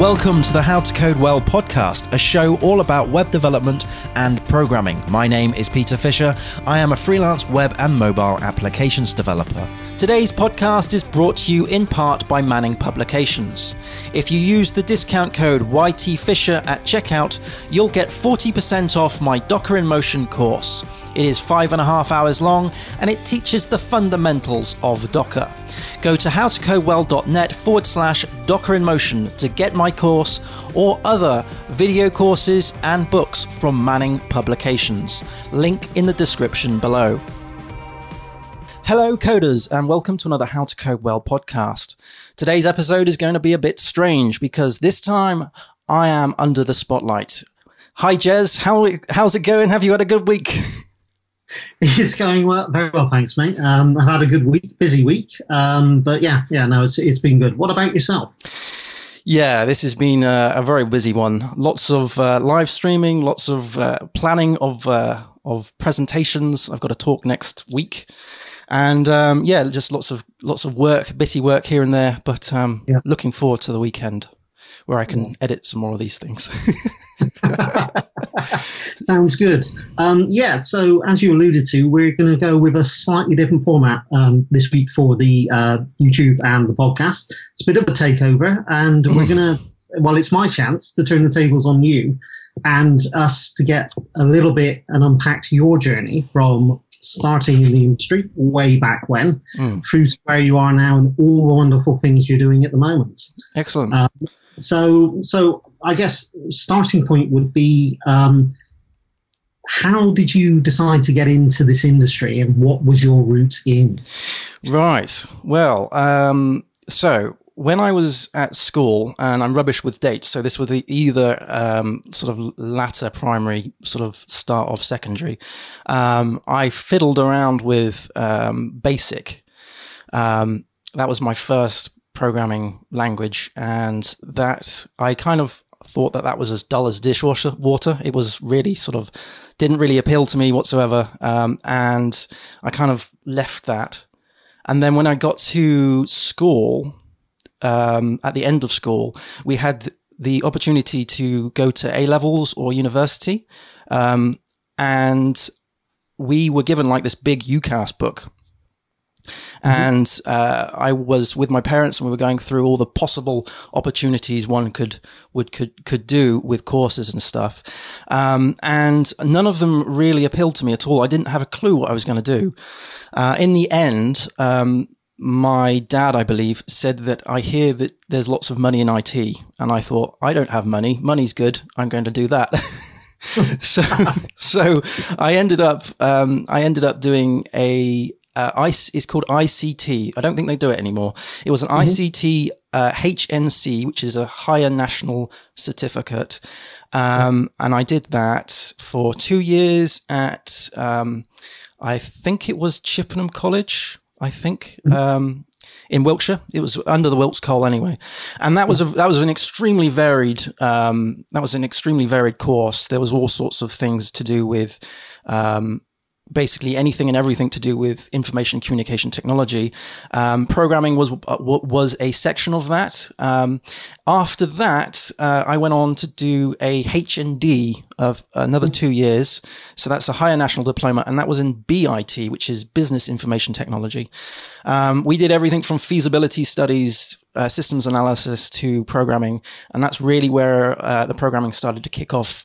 Welcome to the How to Code Well podcast, a show all about web development and programming. My name is Peter Fisher. I am a freelance web and mobile applications developer. Today's podcast is brought to you in part by Manning Publications. If you use the discount code YTFisher at checkout, you'll get 40% off my Docker in Motion course. It is five and a half hours long and it teaches the fundamentals of Docker. Go to howtocodewell.net forward slash Docker in Motion to get my course or other video courses and books from Manning Publications. Link in the description below. Hello, coders, and welcome to another How to Code Well podcast. Today's episode is going to be a bit strange because this time I am under the spotlight. Hi, Jez. How, how's it going? Have you had a good week? It's going well, very well, thanks, mate. Um, I've had a good week, busy week, um, but yeah, yeah, no, it's it's been good. What about yourself? Yeah, this has been a, a very busy one. Lots of uh, live streaming, lots of uh, planning of uh, of presentations. I've got a talk next week, and um, yeah, just lots of lots of work, bitty work here and there. But um, yeah. looking forward to the weekend where I can edit some more of these things. Sounds good. Um, yeah, so as you alluded to, we're going to go with a slightly different format um, this week for the uh, YouTube and the podcast. It's a bit of a takeover, and we're going to, well, it's my chance to turn the tables on you and us to get a little bit and unpack your journey from starting in the industry way back when mm. through to where you are now and all the wonderful things you're doing at the moment. Excellent. Um, so, so I guess starting point would be um, how did you decide to get into this industry, and what was your route in? Right. Well, um, so when I was at school, and I'm rubbish with dates, so this was either um, sort of latter primary, sort of start of secondary. Um, I fiddled around with um, BASIC. Um, that was my first programming language, and that I kind of thought that that was as dull as dishwasher water. It was really sort of didn't really appeal to me whatsoever, um, and I kind of left that. And then when I got to school, um, at the end of school, we had the opportunity to go to A levels or university, um, and we were given like this big UCAS book Mm-hmm. And uh, I was with my parents, and we were going through all the possible opportunities one could would could could do with courses and stuff. Um, and none of them really appealed to me at all. I didn't have a clue what I was going to do. Uh, in the end, um, my dad, I believe, said that I hear that there's lots of money in IT, and I thought I don't have money. Money's good. I'm going to do that. so, so I ended up, um, I ended up doing a uh, IC, it's called ICT. I don't think they do it anymore. It was an mm-hmm. ICT uh, HNC, which is a higher national certificate. Um, and I did that for two years at, um, I think it was Chippenham College. I think, mm-hmm. um, in Wiltshire. It was under the Wilts Coal anyway, and that was a that was an extremely varied um, that was an extremely varied course. There was all sorts of things to do with um, basically anything and everything to do with information communication technology. Um, programming was uh, was a section of that. Um, after that, uh, I went on to do a HND of another two years. So that's a higher national diploma, and that was in BIT, which is Business Information Technology. Um, we did everything from feasibility studies. Uh, systems analysis to programming, and that's really where uh, the programming started to kick off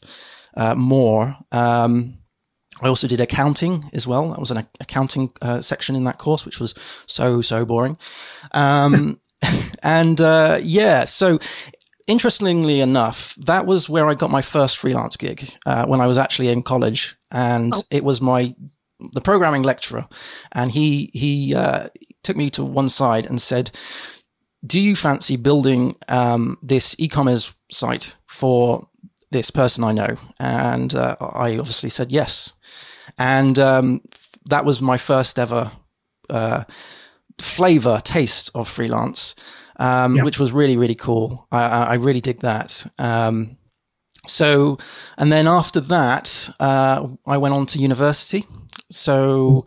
uh, more. Um, I also did accounting as well. That was an accounting uh, section in that course, which was so, so boring. Um, and uh, yeah, so interestingly enough, that was where I got my first freelance gig uh, when I was actually in college. And oh. it was my the programming lecturer. And he, he uh, took me to one side and said, do you fancy building um, this e-commerce site for this person I know? And uh, I obviously said yes. And um, that was my first ever uh, flavor, taste of freelance, um, yeah. which was really, really cool. I, I really dig that. Um, so, and then after that, uh, I went on to university. So,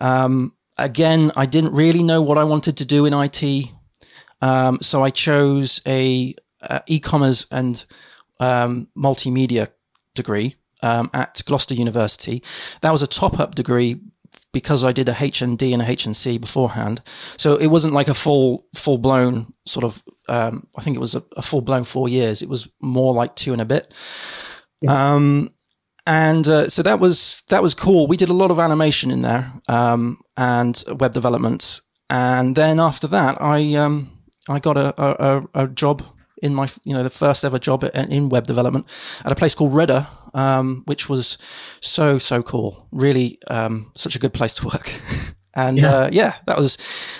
um, again, I didn't really know what I wanted to do in IT. Um, so I chose a uh, e-commerce and um, multimedia degree um, at Gloucester University. That was a top-up degree because I did a HND and a HNC beforehand. So it wasn't like a full, full blown sort of, um, I think it was a, a full blown four years. It was more like two and a bit. Yeah. Um, and uh, so that was that was cool. We did a lot of animation in there um, and web development, and then after that, I um, I got a, a, a job in my, you know, the first ever job in web development at a place called Redder, um, which was so, so cool. Really, um, such a good place to work. and, yeah. Uh, yeah. that was,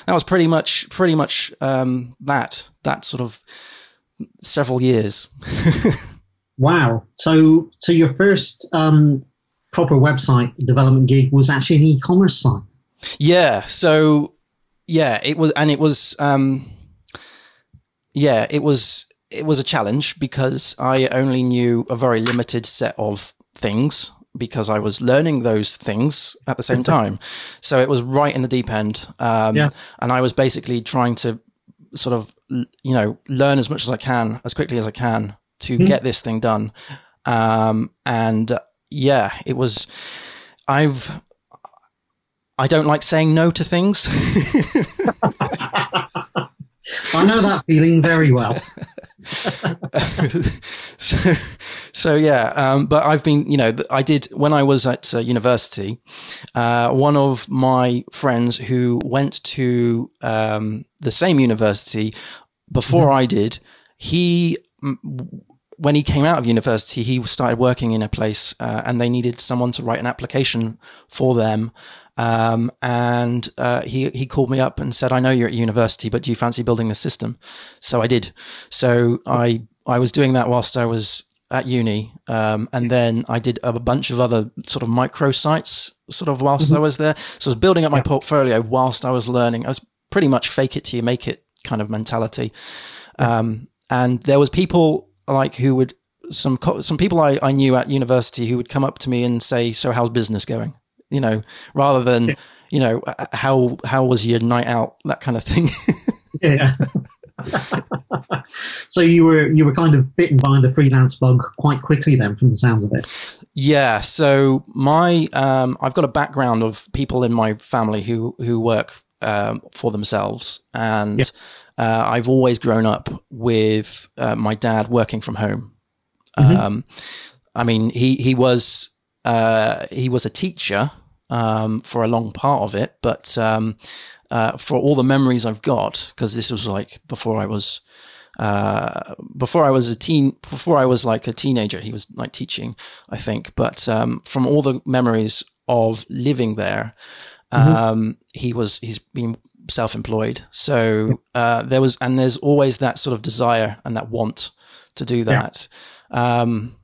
that was pretty much, pretty much, um, that, that sort of several years. wow. So, so your first, um, proper website development gig was actually an e-commerce site. Yeah. So, yeah, it was, and it was, um, yeah, it was it was a challenge because I only knew a very limited set of things because I was learning those things at the same time. so it was right in the deep end. Um, yeah. And I was basically trying to sort of, you know, learn as much as I can, as quickly as I can to mm. get this thing done. Um, and uh, yeah, it was, I've, I don't like saying no to things. I know that feeling very well. so, so yeah, um, but I've been, you know, I did when I was at uh, university. Uh, one of my friends who went to um, the same university before mm-hmm. I did, he when he came out of university, he started working in a place, uh, and they needed someone to write an application for them um, and uh, he he called me up and said, "I know you're at university, but do you fancy building the system?" So I did. So I I was doing that whilst I was at uni, um, and then I did a bunch of other sort of micro sites, sort of whilst mm-hmm. I was there. So I was building up my portfolio whilst I was learning. I was pretty much fake it till you make it kind of mentality. Um, and there was people like who would some some people I, I knew at university who would come up to me and say, "So how's business going?" You know, rather than, yeah. you know, how, how was your night out, that kind of thing. yeah. so you were you were kind of bitten by the freelance bug quite quickly then from the sounds of it yeah so my um, i've got a background of people in my family who who work um, for themselves and yeah. uh, i've always grown up with uh, my dad working from home mm-hmm. um, i mean he he was uh, he was a teacher um, for a long part of it. But um, uh, for all the memories I've got, because this was like before I was uh, before I was a teen, before I was like a teenager, he was like teaching, I think. But um, from all the memories of living there, mm-hmm. Um, he was he's been self-employed. So uh, there was, and there's always that sort of desire and that want to do that. Yeah. Um,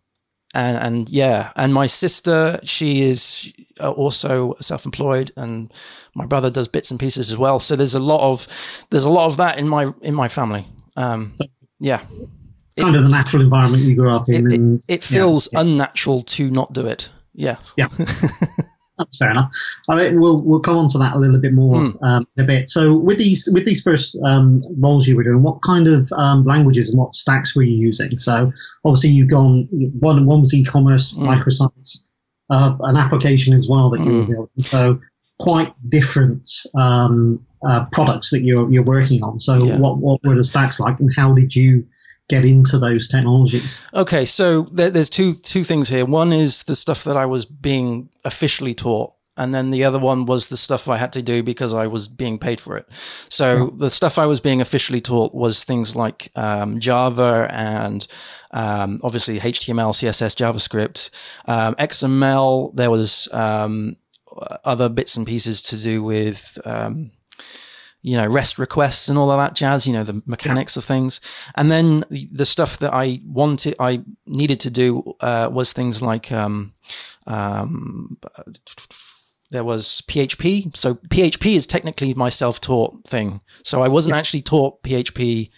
and and yeah, and my sister, she is uh, also self-employed, and my brother does bits and pieces as well. So there's a lot of there's a lot of that in my in my family. Um, yeah, kind it, of the natural environment you grew up in. It, and, it, it feels yeah, yeah. unnatural to not do it. Yeah, yeah. That's fair enough. I mean, we'll we'll come on to that a little bit more mm. um, a bit. So with these with these first um, roles you were doing, what kind of um, languages and what stacks were you using? So obviously you've gone one one was e-commerce, mm. microsites, uh, an application as well that mm. you were hmm. building. So quite different um, uh, products that you're you're working on. So yeah. what what were the stacks like, and how did you get into those technologies? Okay, so there, there's two two things here. One is the stuff that I was being officially taught, and then the other one was the stuff I had to do because I was being paid for it. So the stuff I was being officially taught was things like um, Java and um, obviously HTML, CSS, JavaScript, um, XML. There was um, other bits and pieces to do with um, you know, REST requests and all of that jazz, you know, the mechanics yeah. of things. And then the stuff that I wanted, I needed to do, uh, was things like, um, um, there was PHP. So PHP is technically my self-taught thing. So I wasn't yeah. actually taught PHP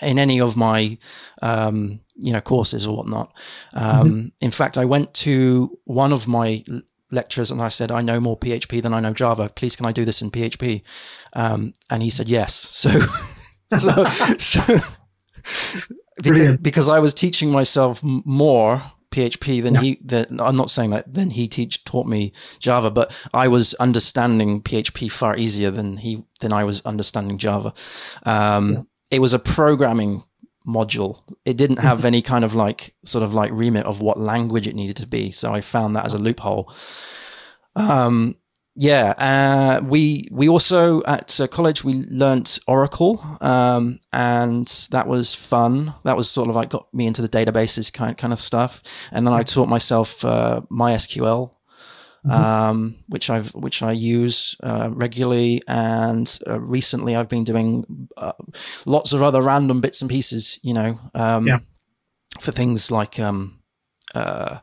in any of my, um, you know, courses or whatnot. Um, mm-hmm. in fact, I went to one of my lecturers and I said, I know more PHP than I know Java. Please, can I do this in PHP? Um, and he said, yes. So, so, so because, because I was teaching myself more PHP then yeah. he. Than, I'm not saying that then he teach taught me Java, but I was understanding PHP far easier than he than I was understanding Java. Um, yeah. It was a programming module. It didn't have mm-hmm. any kind of like sort of like remit of what language it needed to be. So I found that as a loophole. Um, yeah, uh, we we also at uh, college we learnt Oracle, um, and that was fun. That was sort of like got me into the databases kind kind of stuff. And then I taught myself uh, MySQL, mm-hmm. um, which I've which I use uh, regularly. And uh, recently, I've been doing uh, lots of other random bits and pieces. You know, um, yeah. for things like um, well,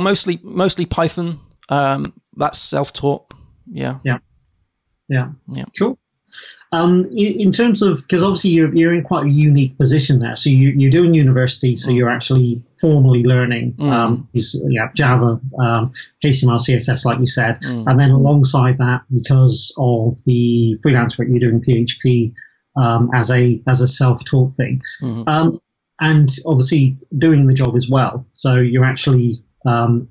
mostly mostly Python. Um, that's self-taught. Yeah. Yeah. Yeah. Yeah. Cool. Um, in terms of because obviously you're you're in quite a unique position there. So you, you're doing university, so mm. you're actually formally learning mm. um, yeah, Java, um, HTML, CSS, like you said, mm. and then alongside that, because of the freelance work, you're doing PHP um, as a as a self taught thing, mm-hmm. um, and obviously doing the job as well. So you're actually um,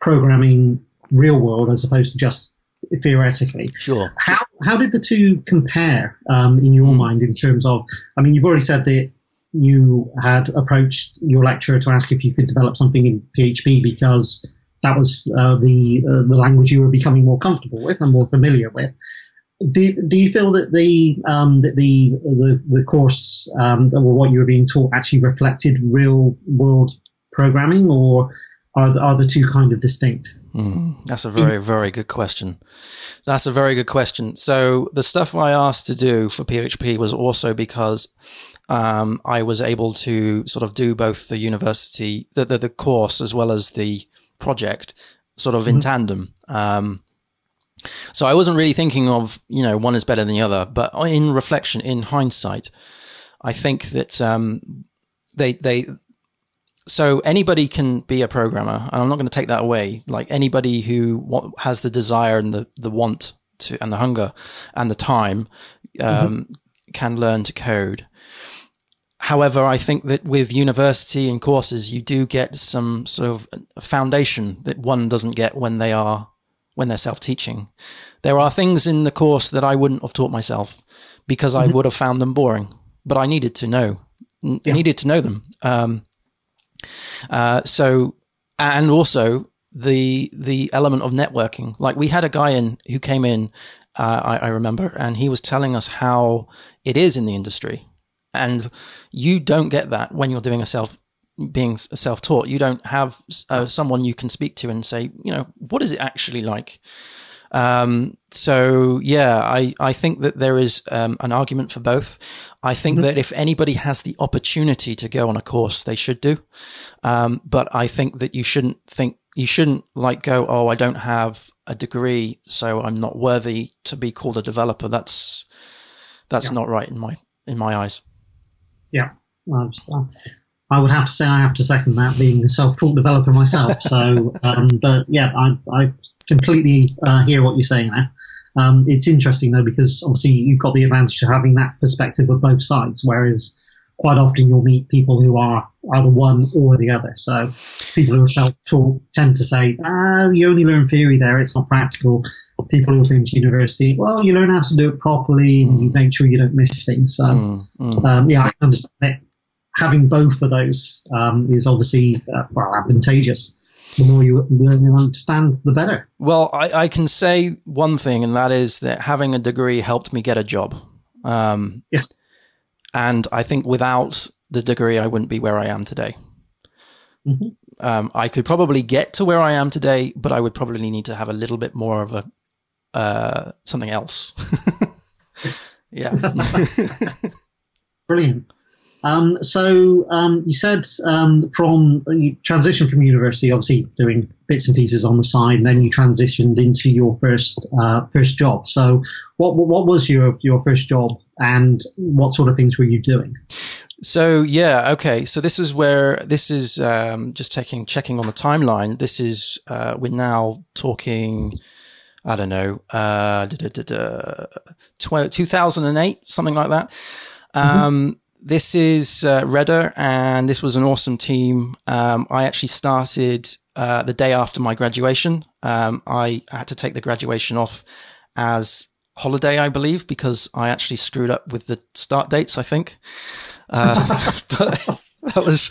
programming real world as opposed to just theoretically. Sure. How how did the two compare um, in your mm. mind in terms of? I mean, you've already said that you had approached your lecturer to ask if you could develop something in PHP because that was uh, the uh, the language you were becoming more comfortable with and more familiar with. Do, do you feel that the um, that the the, the course um, or what you were being taught actually reflected real world programming, or are the, are the two kind of distinct? Mm, that's a very, very good question. That's a very good question. So the stuff I asked to do for PHP was also because um, I was able to sort of do both the university, the, the, the course as well as the project sort of in mm-hmm. tandem. Um, so I wasn't really thinking of, you know, one is better than the other, but in reflection, in hindsight, I think that, um, they, they, so anybody can be a programmer, and I'm not going to take that away. Like anybody who has the desire and the, the want to, and the hunger and the time, um, mm-hmm. can learn to code. However, I think that with university and courses, you do get some sort of foundation that one doesn't get when they are, when they're self-teaching. There are things in the course that I wouldn't have taught myself because mm-hmm. I would have found them boring, but I needed to know, yeah. needed to know them. Um, uh, so, and also the the element of networking. Like we had a guy in who came in, uh, I, I remember, and he was telling us how it is in the industry, and you don't get that when you're doing a self being self taught. You don't have uh, someone you can speak to and say, you know, what is it actually like? Um, so yeah, I, I think that there is um, an argument for both. I think mm-hmm. that if anybody has the opportunity to go on a course, they should do. Um, but I think that you shouldn't think you shouldn't like go, oh, I don't have a degree, so I'm not worthy to be called a developer. That's that's yeah. not right in my in my eyes. Yeah, I would have to say I have to second that, being a self-taught developer myself. So, um, but yeah, I, I completely uh, hear what you're saying there. Um, it's interesting though because obviously you've got the advantage of having that perspective of both sides, whereas quite often you'll meet people who are either one or the other. So people who are self-taught tend to say, "Ah, you only learn theory there; it's not practical." People who have been to university, well, you learn how to do it properly and you make sure you don't miss things. So, mm, mm. Um, yeah, I understand it. Having both of those um, is obviously uh, well advantageous the more you learn and understand, the better. Well, I, I, can say one thing, and that is that having a degree helped me get a job. Um, yes. And I think without the degree, I wouldn't be where I am today. Mm-hmm. Um, I could probably get to where I am today, but I would probably need to have a little bit more of a uh, something else. yeah. Brilliant. Um, so um, you said um, from you transitioned from university, obviously doing bits and pieces on the side, and then you transitioned into your first uh, first job. So what what was your your first job, and what sort of things were you doing? So yeah, okay. So this is where this is um, just checking checking on the timeline. This is uh, we're now talking. I don't know, uh, 2008, something like that. Mm-hmm. Um, this is uh, Redder, and this was an awesome team. Um, I actually started uh, the day after my graduation. Um, I had to take the graduation off as holiday, I believe, because I actually screwed up with the start dates. I think, uh, but that was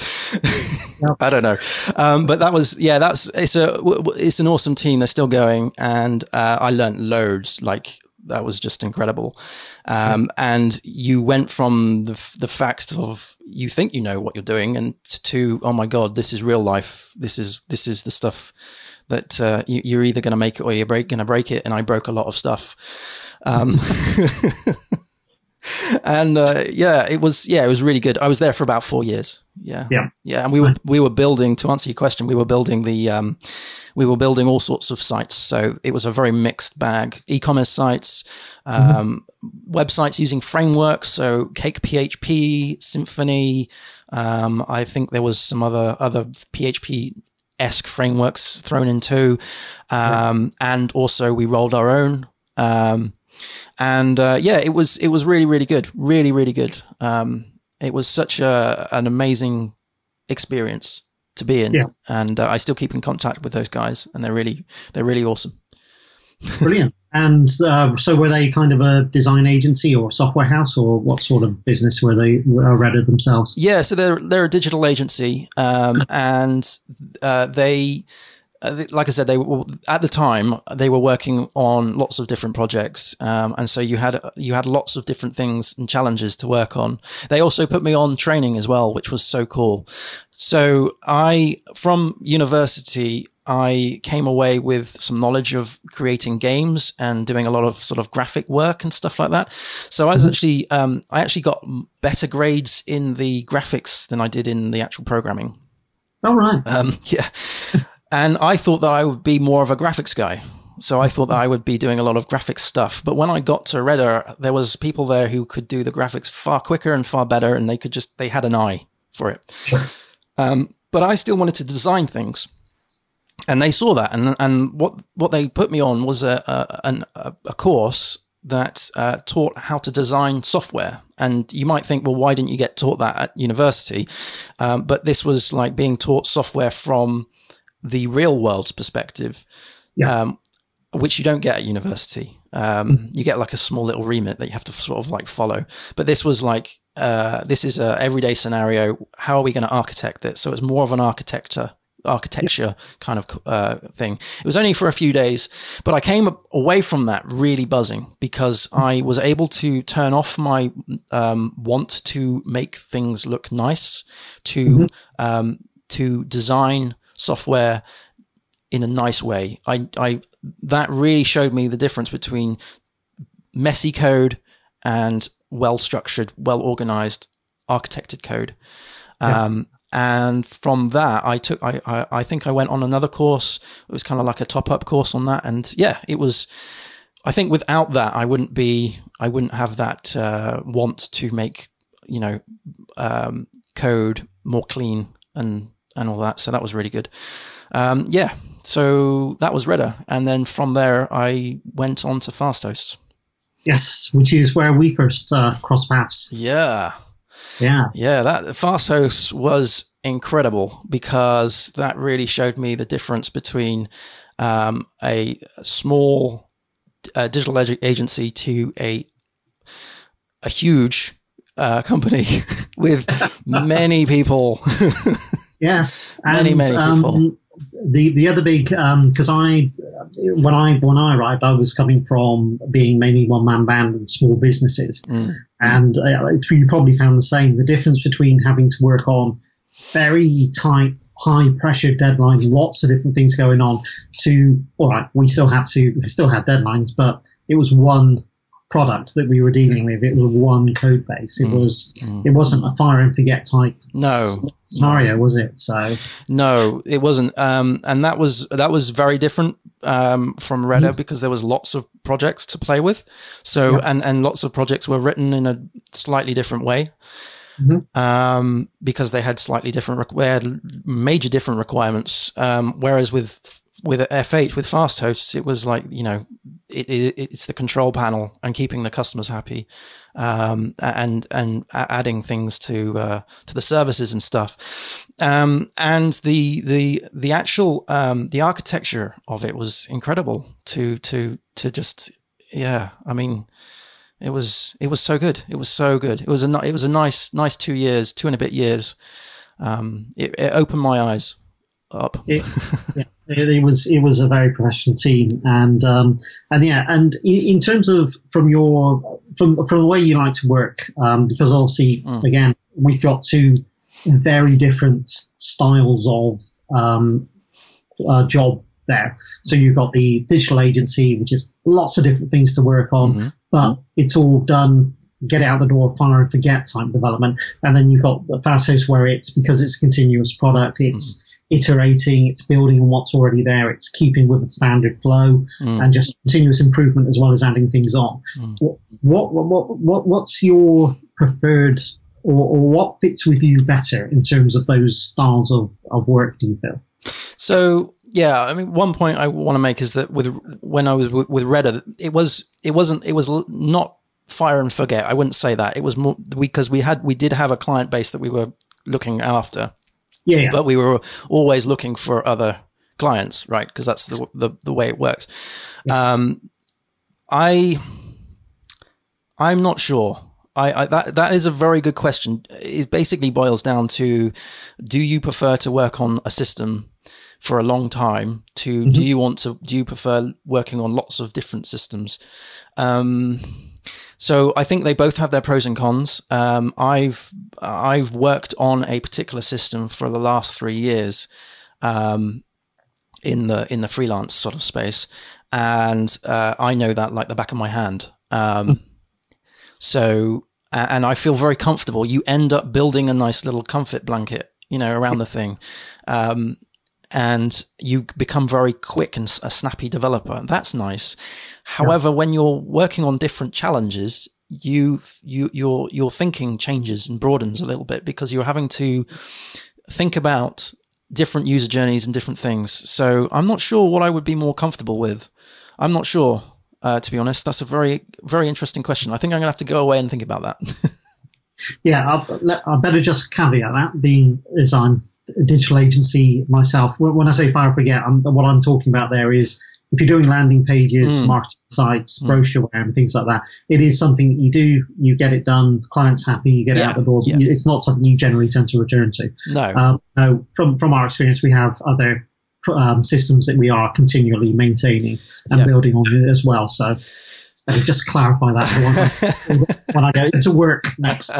I don't know, um, but that was yeah. That's it's a it's an awesome team. They're still going, and uh, I learned loads. Like that was just incredible. Um, and you went from the, the fact of you think you know what you're doing and to, oh my God, this is real life. This is, this is the stuff that, uh, you, are either going to make it or you're break, going to break it. And I broke a lot of stuff. Um, and, uh, yeah, it was, yeah, it was really good. I was there for about four years. Yeah. Yeah. Yeah. And we were, we were building, to answer your question, we were building the, um, we were building all sorts of sites. So it was a very mixed bag, e-commerce sites, um, mm-hmm. websites using frameworks. So Cake PHP, Symfony. Um, I think there was some other, other PHP esque frameworks thrown in too. Um, and also we rolled our own. Um, and, uh, yeah, it was, it was really, really good. Really, really good. Um, it was such a, an amazing experience to be in. Yeah. And uh, I still keep in contact with those guys, and they're really they're really awesome. Brilliant. And uh, so, were they kind of a design agency or a software house, or what sort of business were they Redder themselves? Yeah, so they're they're a digital agency, um, and uh, they like I said, they were at the time they were working on lots of different projects, um, and so you had you had lots of different things and challenges to work on. They also put me on training as well, which was so cool. So I, from university, I came away with some knowledge of creating games and doing a lot of sort of graphic work and stuff like that. So I was mm-hmm. actually, um, I actually got better grades in the graphics than I did in the actual programming. All right. Um, yeah. And I thought that I would be more of a graphics guy. So I thought that I would be doing a lot of graphics stuff. But when I got to Redder, there was people there who could do the graphics far quicker and far better, and they could just they had an eye for it. Um, but I still wanted to design things, and they saw that. And and what what they put me on was a a, a, a course that uh, taught how to design software. And you might think, well, why didn't you get taught that at university? Um, but this was like being taught software from the real world's perspective, yeah. um, which you don't get at university. Um, mm. You get like a small little remit that you have to sort of like follow. But this was like, uh, this is a everyday scenario. How are we going to architect it? So it's more of an architecture architecture kind of uh, thing. It was only for a few days, but I came away from that really buzzing because mm. I was able to turn off my um, want to make things look nice, to mm-hmm. um, to design software in a nice way. I, I, that really showed me the difference between messy code and well structured, well organized, architected code. Yeah. Um, and from that, I took, I, I, I, think I went on another course. It was kind of like a top up course on that. And yeah, it was, I think without that, I wouldn't be, I wouldn't have that, uh, want to make, you know, um, code more clean and and all that. So that was really good. Um, yeah, so that was Redder, and then from there I went on to Fasthosts. Yes, which is where we first uh, crossed paths. Yeah, yeah, yeah. That Fasthosts was incredible because that really showed me the difference between um, a small uh, digital agency to a a huge uh, company with many people. yes, and, many many people. Um, the the other big because um, I when I when I arrived I was coming from being mainly one man band and small businesses mm. and uh, you probably found the same the difference between having to work on very tight high pressure deadlines lots of different things going on to all right we still had to we still had deadlines but it was one product that we were dealing with. It was one code base. It mm. was mm. it wasn't a fire and forget type no scenario, no. was it? So no, it wasn't. Um, and that was that was very different um, from Redder mm. because there was lots of projects to play with. So yeah. and and lots of projects were written in a slightly different way. Mm-hmm. Um, because they had slightly different, they had major different requirements. Um, whereas with with FH with Fasthosts, it was like you know it, it, it's the control panel and keeping the customers happy, um, and and adding things to uh, to the services and stuff. Um, and the the the actual um, the architecture of it was incredible to to to just yeah. I mean, it was it was so good. It was so good. It was a it was a nice nice two years, two and a bit years. Um, it, it opened my eyes up. It, it, it, was it was a very professional team, and um, and yeah, and in, in, terms of from your from from the way you like to work, um, because obviously mm. again we've got two very different styles of um, uh, job there. So you've got the digital agency, which is lots of different things to work on, mm-hmm. but it's all done get out the door, fire and forget type development. And then you've got the Fasthost where it's because it's a continuous product, it's mm. Iterating, it's building on what's already there, it's keeping with the standard flow mm. and just continuous improvement as well as adding things on. Mm. What, what, what, what, what's your preferred or, or what fits with you better in terms of those styles of, of work, do you feel? So yeah, I mean, one point I want to make is that with when I was with, with Redder, it was it wasn't it was not fire and forget. I wouldn't say that. It was more because we had we did have a client base that we were looking after. Yeah, but we were always looking for other clients, right? Because that's the, the, the way it works. Yeah. Um, I I'm not sure. I, I, that that is a very good question. It basically boils down to: Do you prefer to work on a system for a long time? To mm-hmm. do you want to? Do you prefer working on lots of different systems? Um, so I think they both have their pros and cons. Um, I've I've worked on a particular system for the last three years um, in the in the freelance sort of space, and uh, I know that like the back of my hand. Um, so and I feel very comfortable. You end up building a nice little comfort blanket, you know, around the thing. Um, and you become very quick and a snappy developer. That's nice. However, yeah. when you're working on different challenges, you you your your thinking changes and broadens a little bit because you're having to think about different user journeys and different things. So I'm not sure what I would be more comfortable with. I'm not sure, uh, to be honest. That's a very very interesting question. I think I'm gonna have to go away and think about that. yeah, I'll, i better just caveat that being as I'm digital agency myself. When I say fire forget, I'm, what I'm talking about there is if you're doing landing pages, mm. marketing sites, mm. brochureware, and things like that, it is something that you do. You get it done. The client's happy. You get yeah. it out the door. Yeah. It's not something you generally tend to return to. No. Um, no. From from our experience, we have other um, systems that we are continually maintaining and yeah. building on as well. So just clarify that when I go into work next.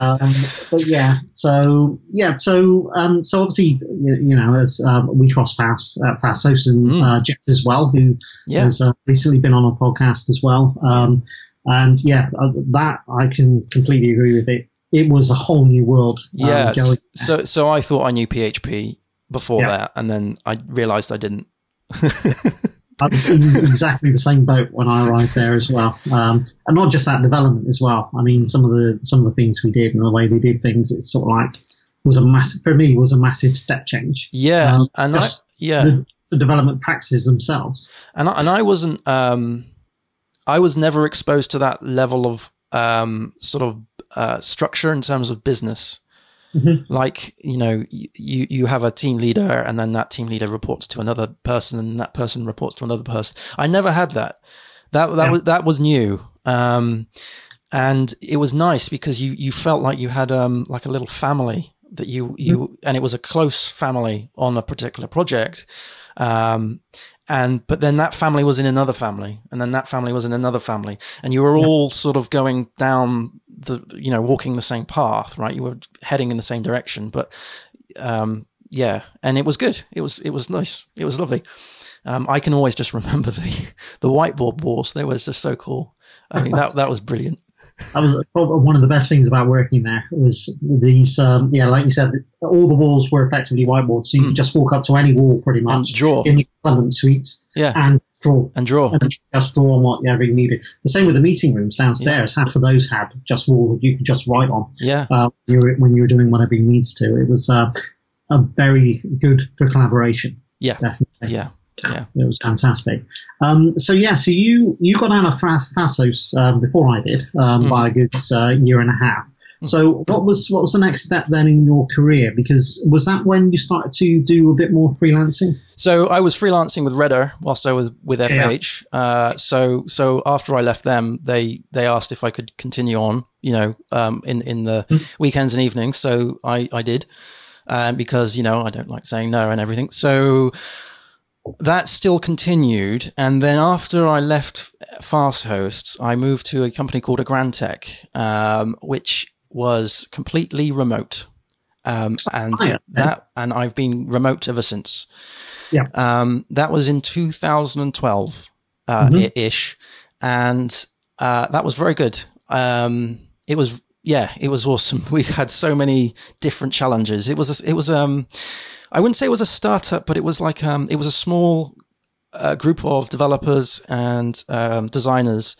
Um, but yeah, so yeah, so um, so obviously you, you know as uh, we cross paths at Fasthost and mm. uh, Jeff as well, who yeah. has uh, recently been on a podcast as well. Um, and yeah, uh, that I can completely agree with it. It was a whole new world. Um, yes. so so I thought I knew PHP before yeah. that, and then I realised I didn't. I was in exactly the same boat when I arrived there as well, um, and not just that development as well. I mean, some of the some of the things we did and the way they did things, it's sort of like was a massive for me was a massive step change. Yeah, um, and I, yeah, the, the, development practices themselves. And I, and I wasn't, um, I was never exposed to that level of um, sort of uh, structure in terms of business. Mm-hmm. Like, you know, you, you have a team leader and then that team leader reports to another person and that person reports to another person. I never had that. That, that yeah. was, that was new. Um, and it was nice because you, you felt like you had, um, like a little family that you, you, mm-hmm. and it was a close family on a particular project. Um, and but then that family was in another family and then that family was in another family and you were all sort of going down the you know walking the same path, right? You were heading in the same direction, but um, yeah, and it was good. It was it was nice. It was lovely. Um, I can always just remember the the whiteboard walls. They were just so cool. I mean that that was brilliant. That was one of the best things about working there was these, um, yeah, like you said, all the walls were effectively whiteboards, so you mm. could just walk up to any wall pretty much and draw in the suites, yeah, and draw and draw and just draw on what you ever needed. The same with the meeting rooms downstairs. Yeah. Half of those had just wall you could just write on. Yeah, uh, when, you were, when you were doing whatever you needed to. It was uh, a very good for collaboration. Yeah, definitely. Yeah, Yeah. It was fantastic. Um, so yeah, so you you got out of Fas- Fasthosts um, before I did um, by a good uh, year and a half. So what was what was the next step then in your career? Because was that when you started to do a bit more freelancing? So I was freelancing with Redder whilst I was with Yeah. FH. Uh, so so after I left them, they they asked if I could continue on, you know, um, in in the weekends and evenings. So I I did, um, because you know I don't like saying no and everything. So that still continued, and then after I left Fasthosts, I moved to a company called Agrantech, um, which was completely remote. Um, and Oh, yeah. that, and I've been remote ever since. Yeah. Um, that was in 2012 uh, Mm-hmm. ish, and uh, that was very good. Um, it was yeah, it was awesome. We had so many different challenges. It was a, it was um, I wouldn't say it was a startup, but it was like um, it was a small uh, group of developers and um, designers.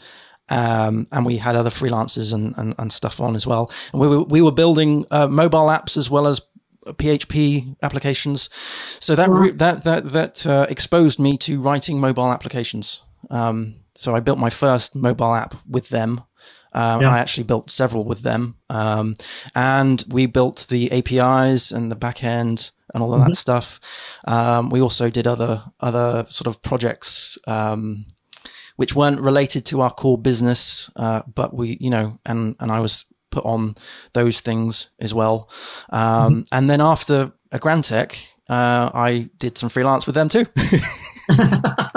Um, and we had other freelancers and, and, and stuff on as well. And we were, we were building uh, mobile apps as well as PHP applications. So that that that that uh, exposed me to writing mobile applications. Um, so I built my first mobile app with them. Um, Yeah. I actually built several with them, um, and we built the APIs and the back end and all of that stuff. Um, we also did other other sort of projects. Which weren't related to our core business, uh, but we, you know, and and I was put on those things as well. Um, And then after a Grantech, uh, I did some freelance with them too.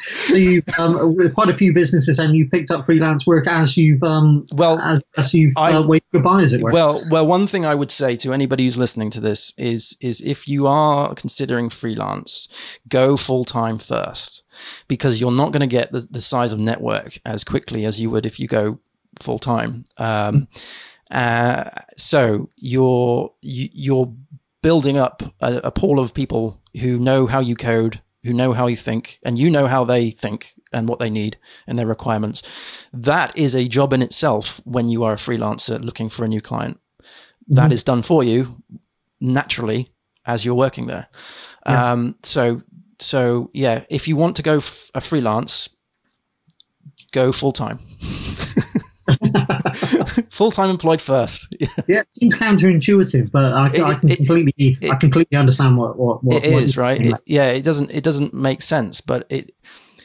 So you um, with quite a few businesses, and you picked up freelance work as you've um, Well, as, as you uh, waved goodbye, as it were. Well, well, one thing I would say to anybody who's listening to this is is if you are considering freelance, go full time first, because you're not going to get the, the size of network as quickly as you would if you go full time. Um, uh, so you're you, you're building up a, a pool of people who know how you code, who know how you think, and you know how they think and what they need and their requirements. That is a job in itself when you are a freelancer looking for a new client. That is done for you naturally as you're working there. Um, so, so yeah, if you want to go f- a freelance, go full time. full time employed first. yeah, it seems counterintuitive, but I, I can It- it- completely I completely understand what what, what it what is right. It, yeah, it doesn't it doesn't make sense, but it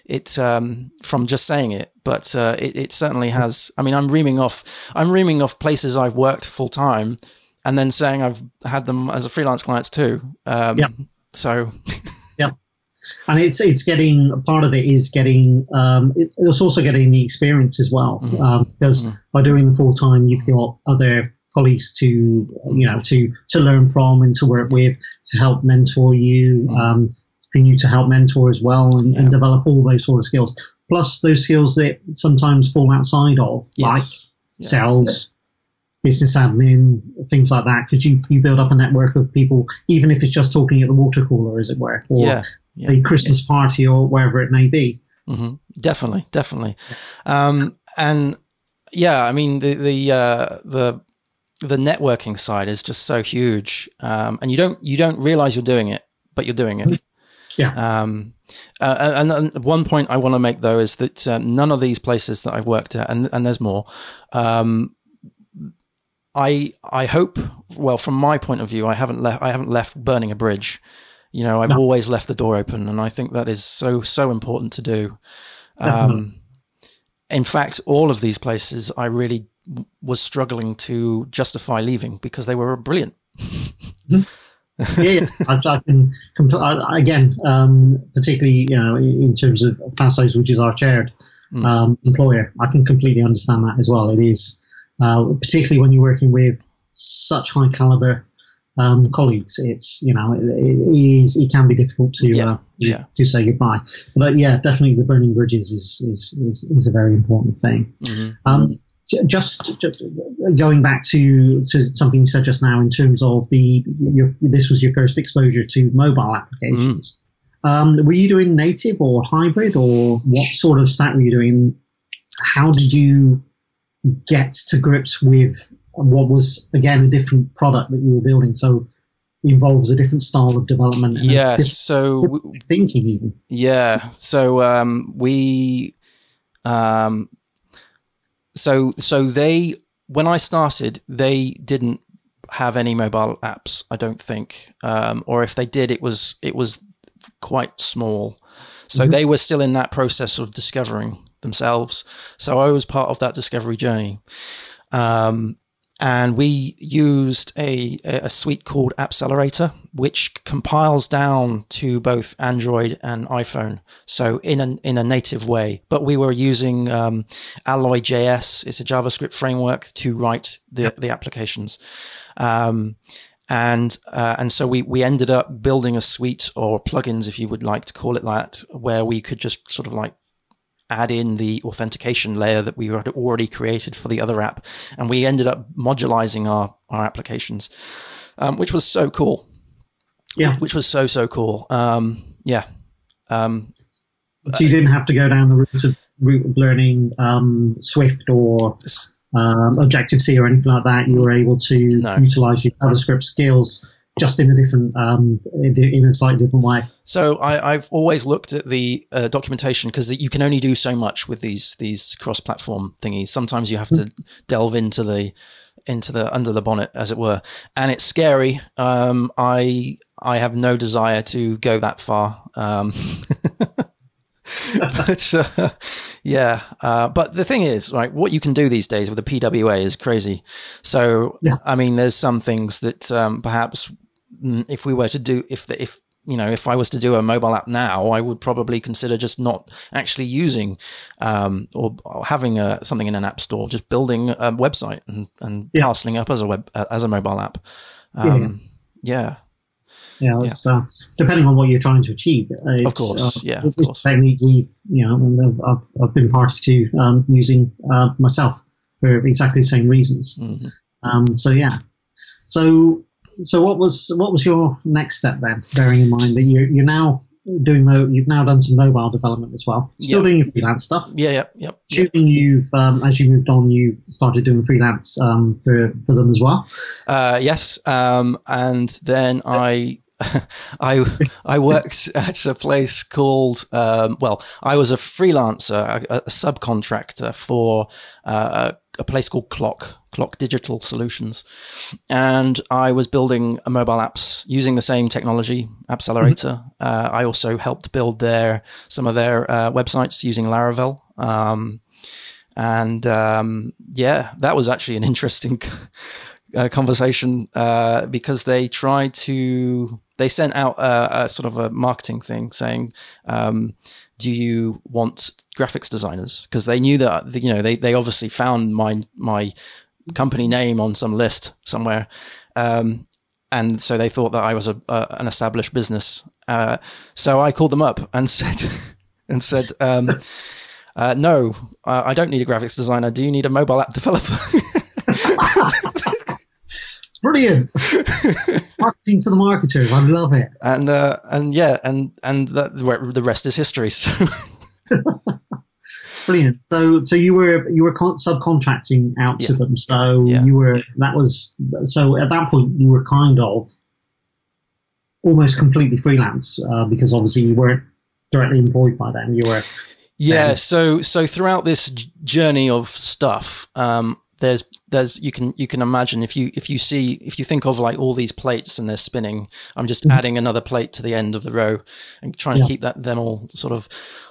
it's um, from just saying it, but uh, it, it certainly has. I mean, I'm reaming off. I'm reaming off places I've worked full time, and then saying I've had them as a freelance clients too. Um, Yeah. So and it's it's getting part of it is getting um, it's, it's also getting the experience as well Mm-hmm. um, because by doing the full time you've got other colleagues to you know to to learn from and to work with to help mentor you Mm-hmm. um, for you to help mentor as well and, and develop all those sort of skills plus those skills that sometimes fall outside of like. Yeah. sales business admin things like that because you, you build up a network of people even if it's just talking at the water cooler as it were or Yeah. Yeah. a Christmas party or wherever it may be. hmm Definitely, definitely. Um, and yeah, I mean the the uh, the the networking side is just so huge, um, and you don't you don't realize you're doing it, but you're doing it. Yeah. Um, uh, and, and one point I want to make though is that uh, none of these places that I've worked at, and, and there's more. Um, I I hope. Well, from my point of view, I haven't left. I haven't left burning a bridge. You know, I've always left the door open, and I think that is so so important to do. Um, in fact, all of these places, I really was struggling to justify leaving because they were brilliant. yeah, yeah. I, I can compl- I, again, um, particularly you know in terms of Fasthosts, which is our shared um, employer. I can completely understand that as well. It is uh, particularly when you're working with such high caliber um, colleagues. It's you know it, it is it can be difficult to Yeah, uh, yeah. to say goodbye. But yeah, definitely the burning bridges is is is, is a very important thing. Mhm. Um, just, just going back to, to something you said just now in terms of the your, this was your first exposure to mobile applications. Um, were you doing native or hybrid, or what sort of stack were you doing? How did you get to grips with what was again a different product that you were building? So involves a different style of development. And Yeah. So thinking even. Yeah. So um, we, um, so so they when I started, they didn't have any mobile apps. I don't think, um, or if they did, it was it was quite small. So they were still in that process of discovering themselves. So I was part of that discovery journey. Um, and we used a, a suite called Appcelerator, which compiles down to both Android and iPhone. So in a, in a native way, but we were using, um, Alloy JS. It's a JavaScript framework to write the, the applications. Um, and, uh, and so we, we ended up building a suite or plugins, if you would like to call it that, where we could just sort of like add in the authentication layer that we had already created for the other app. And we ended up modularizing our, our applications, um, which was so cool. Yeah. Which was so, so cool. Um, yeah. Um, So you didn't have to go down the route of, route of learning um, Swift or um, Objective C or anything like that. You were able to No. utilize your JavaScript skills just in a different, um, in a slightly different way. so I, I've always looked at the uh, documentation because you can only do so much with these these cross-platform thingies. Sometimes you have to delve into the into the under the bonnet, as it were, and it's scary. Um, I I have no desire to go that far. Um, but uh, yeah, uh, but the thing is, right, what you can do these days with a PWA is crazy. So Yeah. I mean, there's some things that um, perhaps if we were to do, if the, if you know, if I was to do a mobile app now, I would probably consider just not actually using um, or, or having a, something in an app store, just building a website and, and Yeah. parceling up as a web as a mobile app. Um, yeah. Yeah, it's, uh, depending on what you're trying to achieve. uh, It's, course, uh, yeah, of course. technically, you know, I've, I've, been party to um, using uh, myself for exactly the same reasons. Mhm. Um, so yeah, so so what was what was your next step then? Bearing in mind that you're you're now doing mo- you've now done some mobile development as well, still Yeah. doing your freelance stuff. Yeah. yeah, Yep. Shooting, you've um, as you moved on, you started doing freelance um, for for them as well. Uh, yes, um, and then I, I, I worked at a place called. Um, well, I was a freelancer, a, a subcontractor for uh, a, a place called Clock, Clock Digital Solutions, and I was building a mobile apps using the same technology, Appcelerator. Uh, I also helped build their some of their uh, websites using Laravel. Um, and um, yeah, that was actually an interesting uh, conversation uh, because they tried to they sent out a, a sort of a marketing thing saying, um, "Do you want graphics designers?" Because they knew that you know they they obviously found my my company name on some list somewhere. Um, and so they thought that I was a, a an established business. Uh, so I called them up and said, and said, um, uh, "No, uh, I don't need a graphics designer. Do you need a mobile app developer?" Brilliant, marketing to the marketers. I love it. and uh, and yeah, and and the, the rest is history. So Brilliant. So, so you were you were subcontracting out to them. So Yeah. you were that was so at that point you were kind of almost completely freelance uh, because obviously you weren't directly employed by them. You were yeah, Then- so so throughout this journey of stuff, um, there's there's you can you can imagine if you if you see if you think of like all these plates and they're spinning, I'm just mm-hmm. adding another plate to the end of the row and trying Yeah. to keep that them all sort of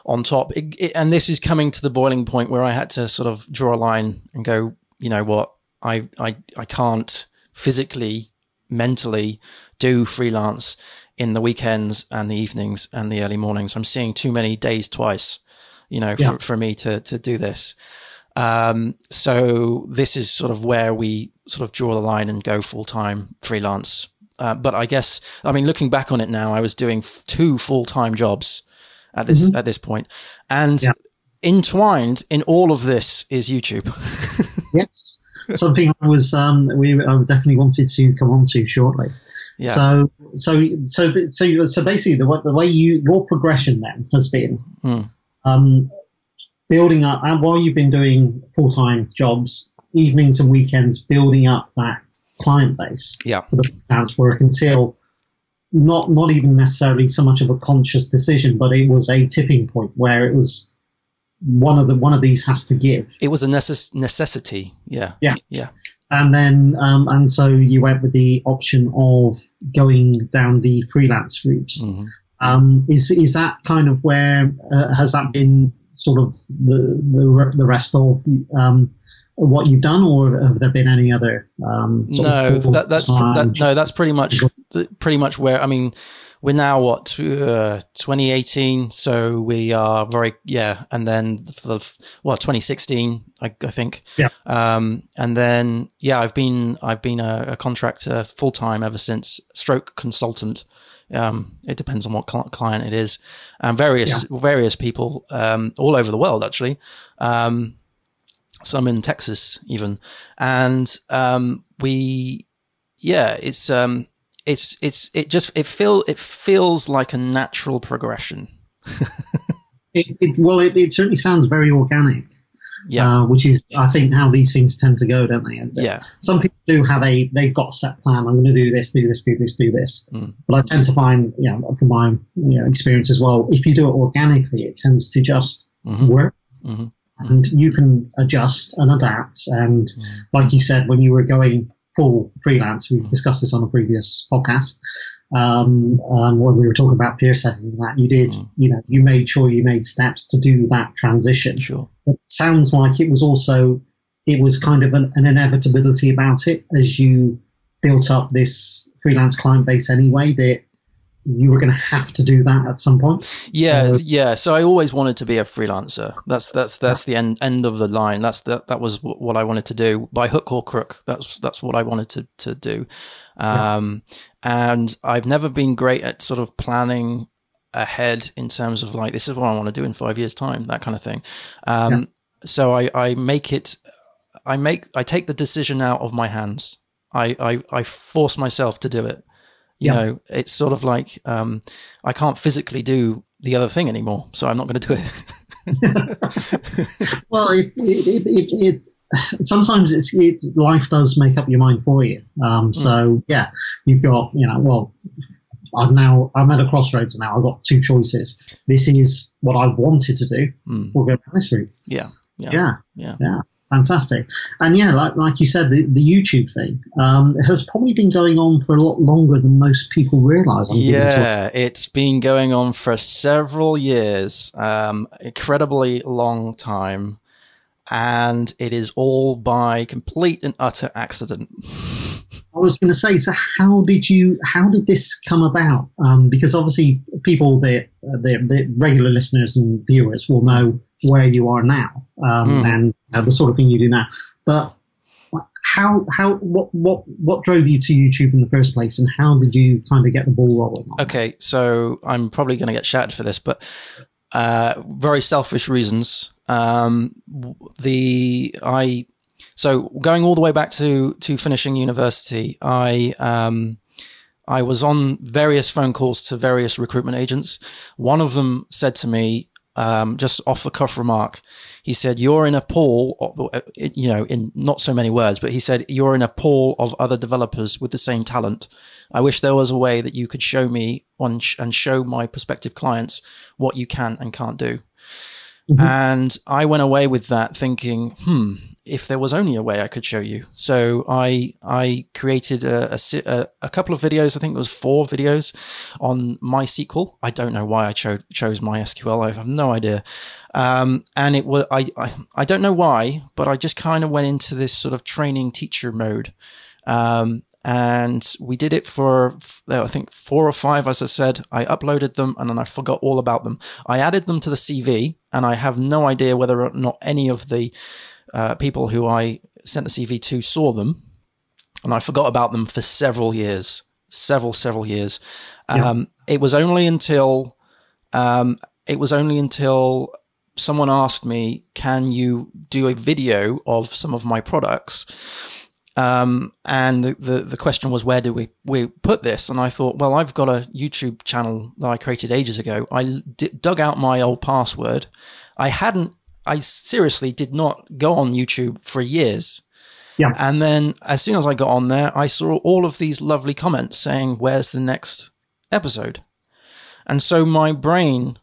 on top. It, it, and this is coming to the boiling point where I had to sort of draw a line and go, you know what, I I I can't physically, mentally do freelance in the weekends and the evenings and the early mornings. I'm seeing too many days twice, you know, Yeah. for, for me to, to do this. Um, so this is sort of where we sort of draw the line and go full time freelance. Uh, but I guess, I mean, looking back on it now, I was doing f- two full time jobs at this, at this. And Yeah. entwined in all of this is YouTube. yes something I was um, we I definitely wanted to come on to shortly. yeah. So so so so so basically the, the way you your progression then has been Hmm. um, building up and while you've been doing full time jobs, evenings and weekends, building up that client base yeah. for the freelance work until not not even necessarily so much of a conscious decision, but it was a tipping point where it was one of the one of these has to give. It was a necess- necessity. Yeah. Yeah. Yeah. And then, um, and so you went with the option of going down the freelance route. Mhm. Um, is is that kind of where uh, has that been sort of the the, the rest of um, what you've done, or have there been any other? Um, No, that, that's that, no, that's pretty much pretty much where I mean, we're now what uh, 2018, so we are very yeah, and then for the well 2016, I, I think. Yeah. Um, and then yeah, I've been I've been a, a contractor full time ever since. Stroke consultant. Um, it depends on what cl- client it is, and various various people um, all over the world actually. Um, some in Texas even, and um, we, yeah, it's um, it's it's it just it feel it feels like a natural progression. It, it, well, it, it certainly sounds very organic. Yeah, uh, which is I think how these things tend to go, don't they? And, uh, yeah, Some people do have a they've got a set plan. I'm going to do this, do this, do this, do this. Mm. But I tend to find, you know, from my you know, experience as well, if you do it organically, it tends to just Mhm. work, Mhm. and you can adjust and adapt. And Mm. like you said, when you were going full freelance, we've discussed this on a previous podcast. Um, um, when we were talking about peer setting, that you did, Mm. you know, you made sure you made steps to do that transition sure. it sounds like it was also it was kind of an, an inevitability about it as you built up this freelance client base anyway that you were going to have to do that at some point Yeah, So- yeah. So I always wanted to be a freelancer. That's that's that's the end end of the line. That's that that was what I wanted to do by hook or crook. That's that's what I wanted to to do. Um, and I've never been great at sort of planning ahead in terms of like this is what I want to do in five years time, that kind of thing. Um, so I I make it. I make I take the decision out of my hands. I I, I force myself to do it. You Yeah. know, it's sort of like um, I can't physically do the other thing anymore, so I'm not going to do it. well it it, it, it, it sometimes it's, it's life does make up your mind for you um, so yeah you've got you know well I've now I'm at a crossroads now I've got two choices this is what I've wanted to do Mm. we'll go down this route Yeah, yeah, yeah yeah. Yeah, fantastic. And yeah, like like you said, the, the YouTube thing um, has probably been going on for a lot longer than most people realise. Yeah, it's been going on for several years, um, incredibly long time, and it is all by complete and utter accident. I was going to say, so how did you? How did this come about? Um, because obviously, people that the, the regular listeners and viewers will know where you are now um, Mm. and uh, the sort of thing you do now. But how how what what what drove you to YouTube in the first place, and how did you kind of get the ball rolling? Okay, so I'm probably going to get shouted for this, but uh, very selfish reasons. Um, the I so going all the way back to to finishing university, I um, I was on various phone calls to various recruitment agents. One of them said to me, um, just off the cuff remark, he said, "You're in a pool, you know, in not so many words, but he said you're in a pool of other developers with the same talent. I wish there was a way that you could show me on sh- and show my prospective clients what you can and can't do." And I went away with that thinking, hmm, if there was only a way I could show you. So I I created a, a, a, couple of videos. I think it was four videos on MySQL. I don't know why I cho- chose MySQL. I have no idea. Um, and it was I, I I don't know why, but I just kind of went into this sort of training teacher mode. Um, and we did it for I think four or five, as I said. I uploaded them and then I forgot all about them. I added them to the CV, and I have no idea whether or not any of the uh, people who I sent the CV to saw them, and I forgot about them for several years, several several years. Um, It was only until um, it was only until someone asked me, "Can you do a video of some of my products?" Um, and the, the, the question was, where do we, we put this? And I thought, well, I've got a YouTube channel that I created ages ago. I d- dug out my old password. I hadn't, I seriously did not go on YouTube for years. Yeah. And then as soon as I got on there, I saw all of these lovely comments saying, where's the next episode. And so my brain,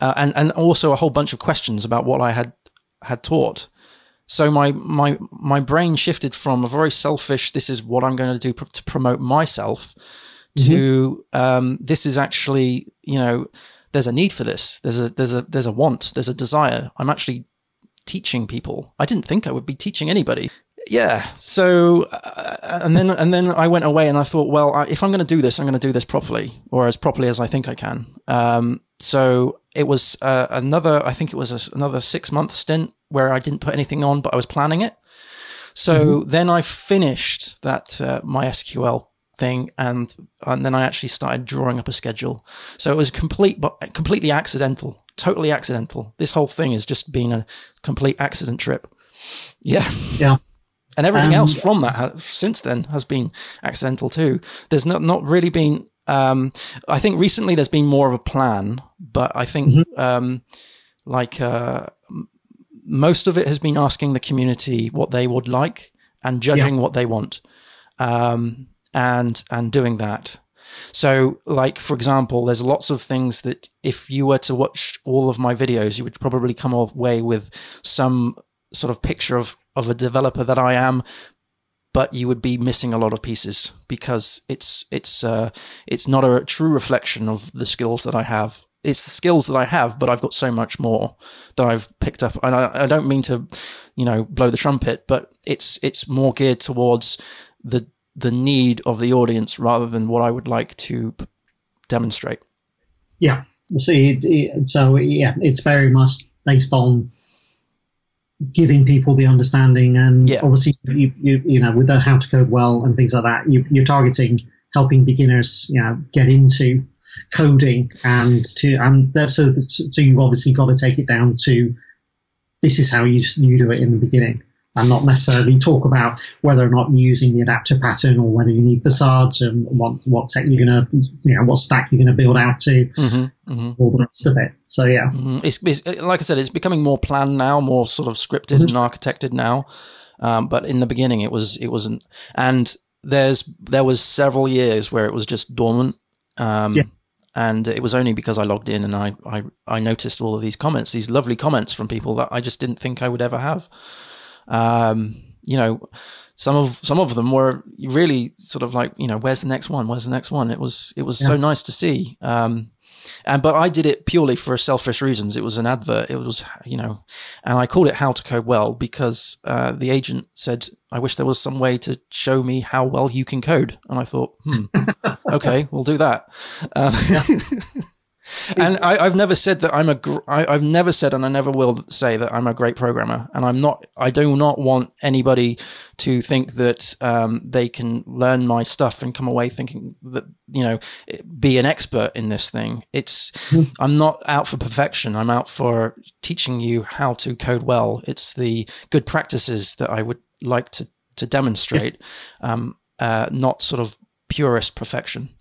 uh, and, and also a whole bunch of questions about what I had, had taught. So my, my, my brain shifted from a very selfish, this is what I'm going to do pr- to promote myself to, um, this is actually, you know, there's a need for this. There's a, there's a, there's a want. There's a desire. I'm actually teaching people. I didn't think I would be teaching anybody. Yeah. So, uh, and then, and then I went away and I thought, well, I, if I'm going to do this, I'm going to do this properly or as properly as I think I can. Um, so it was uh, another, I think it was a, another six month stint where I didn't put anything on, but I was planning it. So mm-hmm. then I finished that, uh, MySQL thing and and then I actually started drawing up a schedule. So it was complete but completely accidental, totally accidental. This whole thing has just been a complete accident trip. Yeah. Yeah. And everything um, else from that has, since then has been accidental too. There's not not really been um, I think recently there's been more of a plan, but I think mm-hmm. um, like uh, most of it has been asking the community what they would like and judging yeah. what they want. Um, and and doing that. So, like for example, there's lots of things that if you were to watch all of my videos, you would probably come away with some sort of picture of of a developer that I am, but you would be missing a lot of pieces because it's it's uh, it's not a true reflection of the skills that I have. It's the skills that I have, but I've got so much more that I've picked up. And I, I don't mean to, you know, blow the trumpet, but it's it's more geared towards the the need of the audience rather than what I would like to demonstrate. Yeah. See, it, it, so yeah, it's very much based on giving people the understanding, and yeah. obviously, you, you, you know, with the how to code well and things like that, you, you're targeting helping beginners, you know, get into coding and to and so so you've obviously got to take it down to this is how you you do it in the beginning and not necessarily talk about whether or not you're using the adapter pattern or whether you need facades and what what tech you're gonna you know what stack you're gonna build out to mm-hmm, mm-hmm. all the rest of it. So yeah, mm-hmm. it's, it's, like I said, it's becoming more planned now, more sort of scripted and mm-hmm. architected now. Um, but in the beginning, it was it wasn't, and there's there was several years where it was just dormant. Um, yeah. And it was only because I logged in and I, I, I noticed all of these comments, these lovely comments from people that I just didn't think I would ever have. Um, you know, some of some of them were really sort of like, you know, where's the next one? Where's the next one? It was it was yes. so nice to see. Um, and but I did it purely for selfish reasons. It was an advert. It was you know, and I called it "How to Code Well" because uh, the agent said, "I wish there was some way to show me how well you can code." And I thought, hmm, okay, we'll do that. Uh, and I, have never said that I'm a. Gr- I, I've never said, and I never will say that I'm a great programmer. And I'm not. I do not want anybody to think that um, they can learn my stuff and come away thinking that you know be an expert in this thing. It's. I'm not out for perfection. I'm out for teaching you how to code well. It's the good practices that I would like to to demonstrate, um, uh, not sort of purist perfection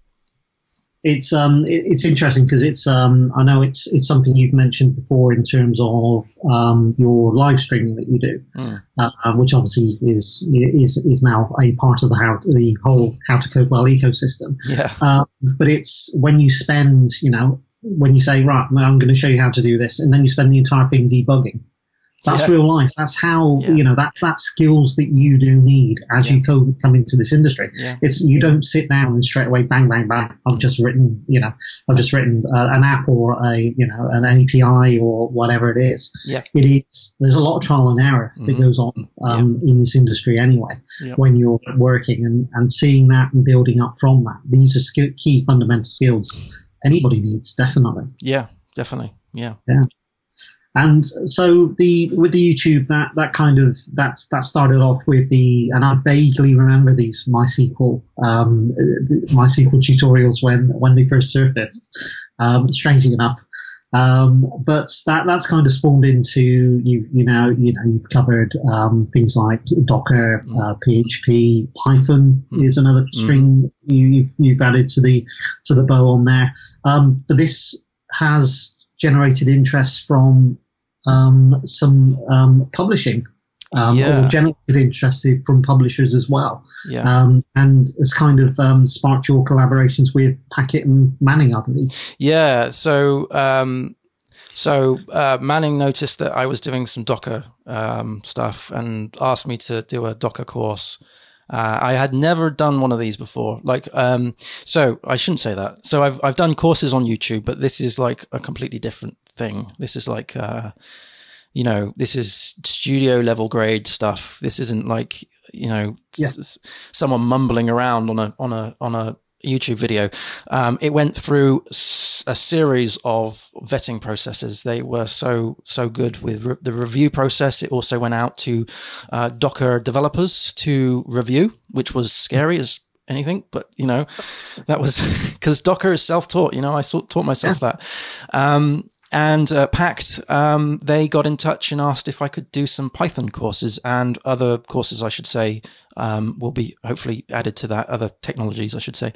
it's um it, it's interesting because it's um I know it's it's something you've mentioned before in terms of um your live streaming that you do, mm. uh, which obviously is is is now a part of the how the whole how to code well ecosystem. Yeah. Uh, but it's when you spend you know when you say right I'm going to show you how to do this and then you spend the entire thing debugging that's yeah. real life. That's how yeah. you know that that skills that you do need as yeah. you co- come into this industry. It's you don't sit down and straight away bang bang bang. I've just written you know I've just written uh, an app or a you know an API or whatever it is. Yeah. It is. There's a lot of trial and error mm-hmm. that goes on um, in this industry anyway. When you're working and and seeing that and building up from that, these are skill, key fundamental skills anybody needs definitely. Yeah, definitely. Yeah. Yeah. And so the with the YouTube that that kind of that's that started off with the and I vaguely remember these MySQL um, MySQL tutorials when when they first surfaced. Um, strangely enough, um, but that that's kind of spawned into you you know you know you've covered um, things like Docker, uh, PHP, Python mm. is another mm. string you, you've, you've added to the to the bow on there. Um, but this has generated interest from um, some um, publishing um, Yeah. or generated interest from publishers as well. Yeah. Um, and it's kind of um, sparked your collaborations with Packt and Manning, I believe. Yeah. So, um, so uh, Manning noticed that I was doing some Docker um, stuff and asked me to do a Docker course. Uh, I had never done one of these before. Like, um, so I shouldn't say that. So I've I've done courses on YouTube, but this is like a completely different thing. This is like, uh, you know, this is studio level grade stuff. This isn't like, you know, Yeah. s- someone mumbling around on a on a on a YouTube video. Um, it went through s- a series of vetting processes. They were so so good with re- the review process. It also went out to uh, Docker developers to review, which was scary as anything. But you know, that was because Docker is self taught. You know, I sort taught myself that. Um, and uh, Packt, um, they got in touch and asked if I could do some Python courses and other courses, I should say, um, will be hopefully added to that. Other technologies, I should say.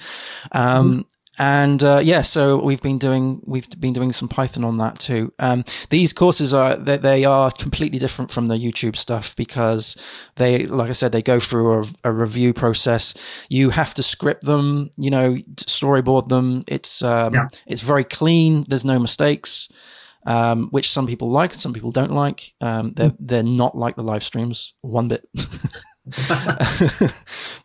Um, And uh, yeah, so we've been doing we've been doing some Python on that too. Um, these courses are they, they are completely different from the YouTube stuff because they, like I said, they go through a, a review process. You have to script them, you know, storyboard them. It's um, Yeah. it's very clean. There's no mistakes um, which some people like, some people don't like. Um, they're they're not like the live streams one bit.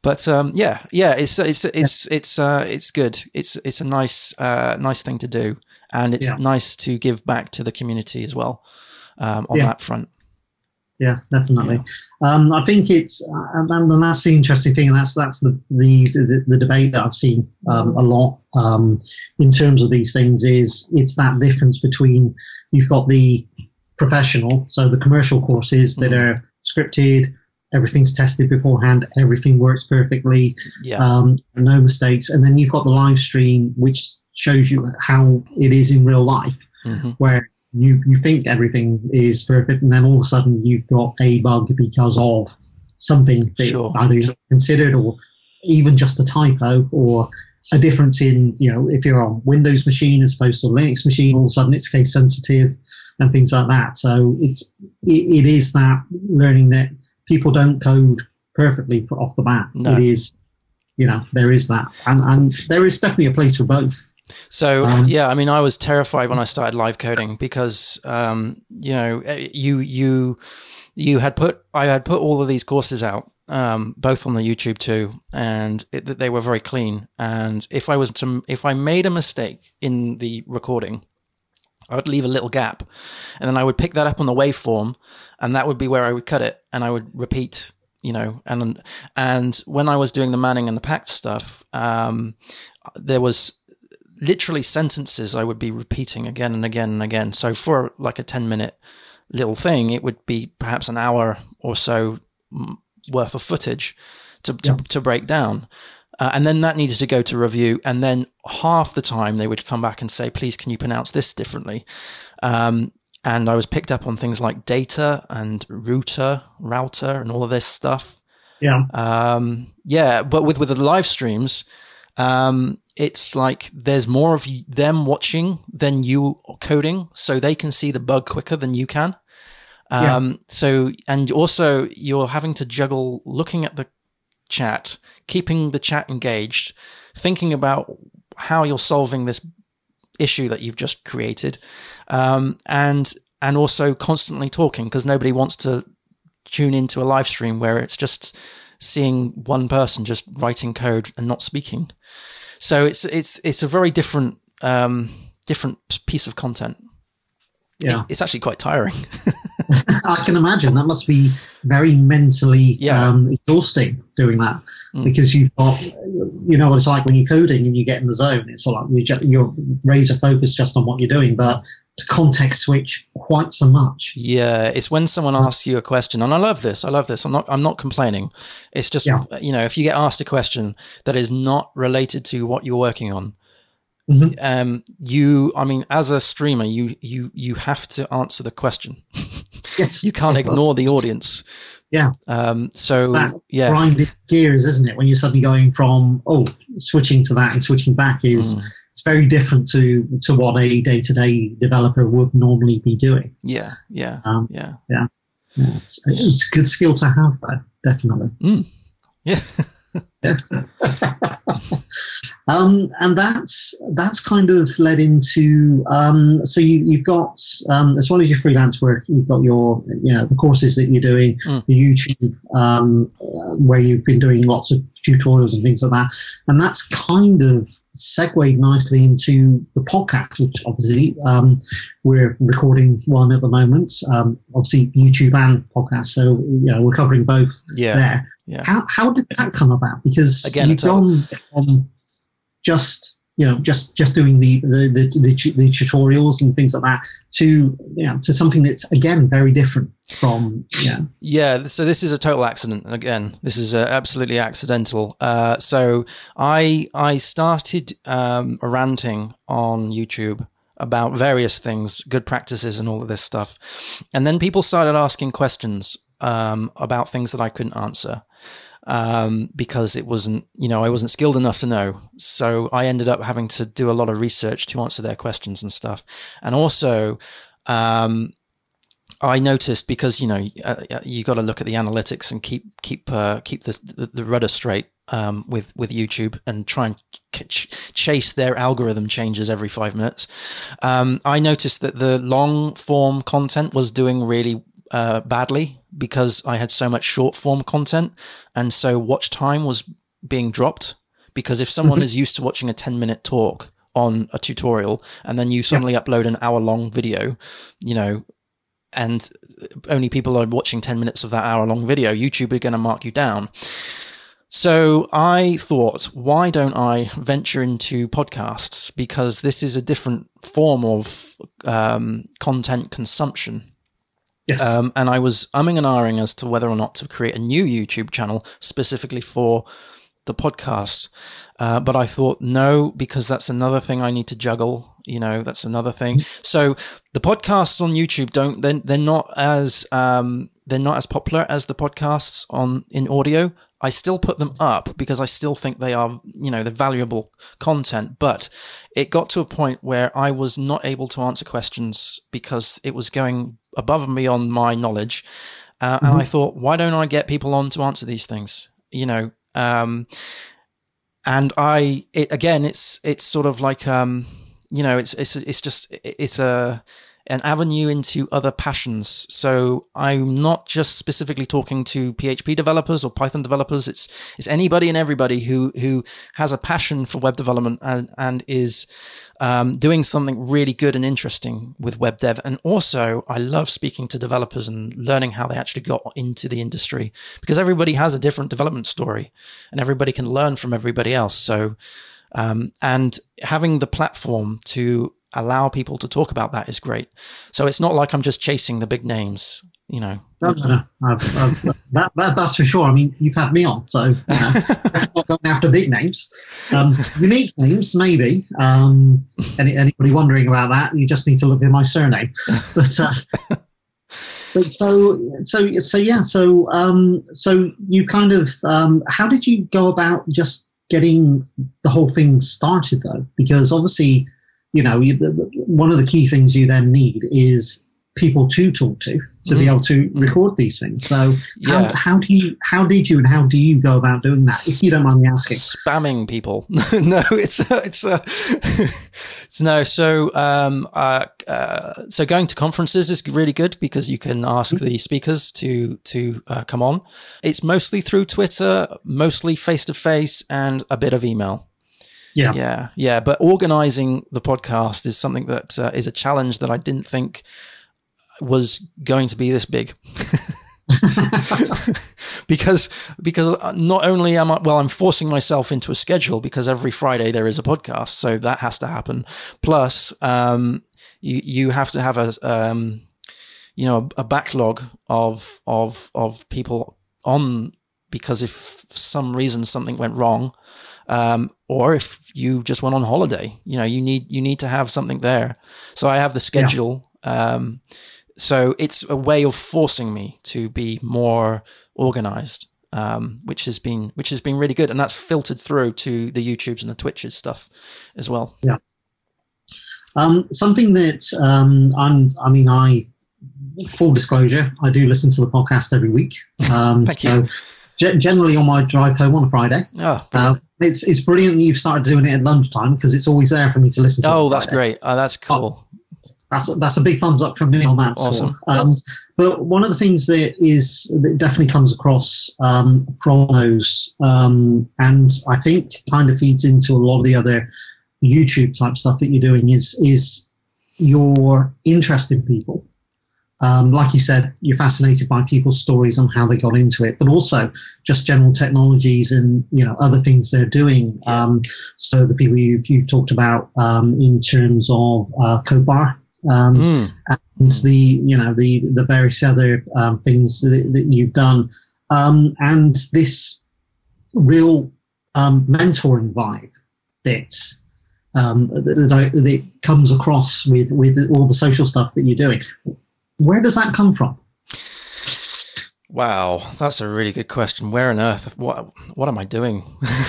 but um, yeah, yeah, it's it's it's it's uh, it's good. It's it's a nice uh, nice thing to do, and it's Yeah. nice to give back to the community as well um, on Yeah. that front. Yeah, definitely. Um, I think it's, uh, and, that's the interesting thing, and that's that's the the, the, the debate that I've seen um, a lot um, in terms of these things. Is it's that difference between you've got the professional, so the commercial courses that Mhm. are scripted, everything's tested beforehand, everything works perfectly, Yeah, um, no mistakes, and then you've got the live stream, which shows you how it is in real life hmm where you, you think everything is perfect, and then all of a sudden you've got a bug because of something that Sure. either you considered or even just a typo or a difference in, you know, if you're on Windows machine as opposed to a Linux machine, all of a sudden it's case sensitive and things like that. So it's, it, it is that learning that people don't code perfectly for, off the bat. No. It is, you know, there is that. And, and there is definitely a place for both. So Um, yeah, I mean, I was terrified when I started live coding because um, you know eh, you you you had put I had put all of these courses out, um, both on the YouTube too, and it, they were very clean. And if I was to if I made a mistake in the recording, I would leave a little gap, and then I would pick that up on the waveform, and that would be where I would cut it, and I would repeat. You know, and and when I was doing the Manning and the Packt stuff, um, there was literally sentences I would be repeating again and again and again. So for like a 10 minute little thing, it would be perhaps an hour or so worth of footage to, to, Yeah. to break down. Uh, and then that needed to go to review. And then half the time they would come back and say, please, can you pronounce this differently? Um, and I was picked up on things like data and router, router, and all of this stuff. Yeah. Um, yeah, but with with the live streams, um, it's like there's more of them watching than you coding, so they can see the bug quicker than you can. Yeah. Um, so and also you're having to juggle looking at the chat, keeping the chat engaged, thinking about how you're solving this issue that you've just created, um, and and also constantly talking because nobody wants to tune into a live stream where it's just seeing one person just writing code and not speaking. So it's it's it's a very different um, different piece of content. Yeah. It's actually quite tiring. I can imagine that must be very mentally Yeah. um, exhausting doing that Mm. because you've got, you know, what it's like when you're coding and you get in the zone. It's all like you ju- you're razor focused just on what you're doing, but to context switch quite so much. Yeah, it's when someone asks you a question, and I love this. I love this. I'm not. I'm not complaining. It's just Yeah. you know, if you get asked a question that is not related to what you're working on, Mhm. um, you. I mean, as a streamer, you you you have to answer the question. Yes, You can't ignore the audience. Yeah. Um. So yeah. grinding gears, isn't it? When you're suddenly going from oh, switching to that and switching back is Mm. It's very different to to what a day to day developer would normally be doing. Yeah. Yeah. Um, yeah. yeah. yeah it's, it's a good skill to have, though. Definitely. Mm. Yeah. um, and that's that's kind of led into um, so you, have got um, as well as your freelance work, you've got your you know the courses that you're doing, mm. the YouTube um, where you've been doing lots of tutorials and things like that, and that's kind of segued nicely into the podcast, which obviously um, we're recording one at the moment. Um, obviously, YouTube and podcast, so you know we're covering both yeah. there. Yeah. How how did that come about? Because Again, you've gone from just you know just just doing the the, the the, the tutorials and things like that to you know to something that's again very different from yeah. Yeah so this is a total accident again. This is uh, absolutely accidental. Uh, so i i started um, ranting on youtube about various things good practices and all of this stuff. And then people started asking questions um, about things that i couldn't answer um, because it wasn't, you know, I wasn't skilled enough to know. So I ended up having to do a lot of research to answer their questions and stuff. And also, um, I noticed because you know uh, uh you got to look at the analytics and keep keep uh, keep the, the, the rudder straight um, with with YouTube and try and ch- chase their algorithm changes every five minutes. Um, I noticed that the long form content was doing really uh, badly because I had so much short form content. And so watch time was being dropped because if someone mm-hmm. is used to watching a 10 minute talk on a tutorial and then you suddenly yeah. upload an hour long video, you know, and only people are watching 10 minutes of that hour long video, YouTube are going to mark you down. So I thought, why don't I venture into podcasts? Because this is a different form of um, content consumption. Yes. Um, and I was umming and ahhing as to whether or not to create a new YouTube channel specifically for the podcast. Uh, but I thought no, because that's another thing I need to juggle. You know, that's another thing. So the podcasts on YouTube don't, they're, they're not as, um, they're not as popular as the podcasts on in audio. I still put them up because I still think they are, you know, the valuable content. But it got to a point where I was not able to answer questions because it was going above and beyond my knowledge. Uh, mm-hmm. And I thought, why don't I get people on to answer these things? You know, um, and I, it, again, it's, it's sort of like, um, you know, it's, it's, it's just, it's a, an avenue into other passions. So I'm not just specifically talking to PHP developers or Python developers. It's it's anybody and everybody who who has a passion for web development and and is um, doing something really good and interesting with web dev. And also, I love speaking to developers and learning how they actually got into the industry because everybody has a different development story, and everybody can learn from everybody else. So. Um, and having the platform to allow people to talk about that is great. So it's not like I'm just chasing the big names, you know. No, no, no. I've, I've, that, that, that's for sure. I mean, you've had me on, so you know, not going after big names. Um, unique names, maybe. Um, any, anybody wondering about that, you just need to look at my surname. But, uh, but so, so, so yeah. So, um, so you kind of, um, how did you go about just getting the whole thing started, though? Because obviously you know, you, one of the key things you then need is people to talk to to mm. be able to mm. record these things. So yeah. how, how, do you how did you and how do you go about doing that? If you don't mind me asking, spamming people. no, it's it's uh, it's no. So um uh, uh, so going to conferences is really good because you can ask mm. the speakers to to uh, come on. It's mostly through Twitter, mostly face to face, and a bit of email. Yeah. Yeah. Yeah. But organizing the podcast is something that uh, is a challenge that I didn't think was going to be this big. because because not only am I well I'm forcing myself into a schedule because every Friday there is a podcast so that has to happen plus um, you you have to have a um, you know a backlog of of of people on because if for some reason something went wrong um, or if you just went on holiday, you know, you need you need to have something there. So I have the schedule. Yeah. Um, so it's a way of forcing me to be more organized, um, which has been which has been really good, and that's filtered through to the YouTubes and the Twitches stuff as well. Yeah. Um, something that um, I'm, I mean, I full disclosure, I do listen to the podcast every week. Um, Thank so you. ge- generally on my drive home on a Friday. Oh, Uh, it's it's brilliant that you've started doing it at lunchtime because it's always there for me to listen to. oh that's great. Oh, that's cool. That's that's a big thumbs up from me on that. Awesome. Um, but one of the things that is that definitely comes across um, from those, um, and I think kind of feeds into a lot of the other YouTube type stuff that you're doing is is your interest in people. Um, like you said, you're fascinated by people's stories on how they got into it, but also just general technologies and you know other things they're doing. Um, so the people you've, you've talked about um, in terms of uh, CodeBar um, Mm. and the you know the the various other um, things that, that you've done, um, and this real um, mentoring vibe that. Um, that, that, I, that comes across with, with all the social stuff that you're doing. Where does that come from? Wow, that's a really good question. Where on earth? What what am I doing?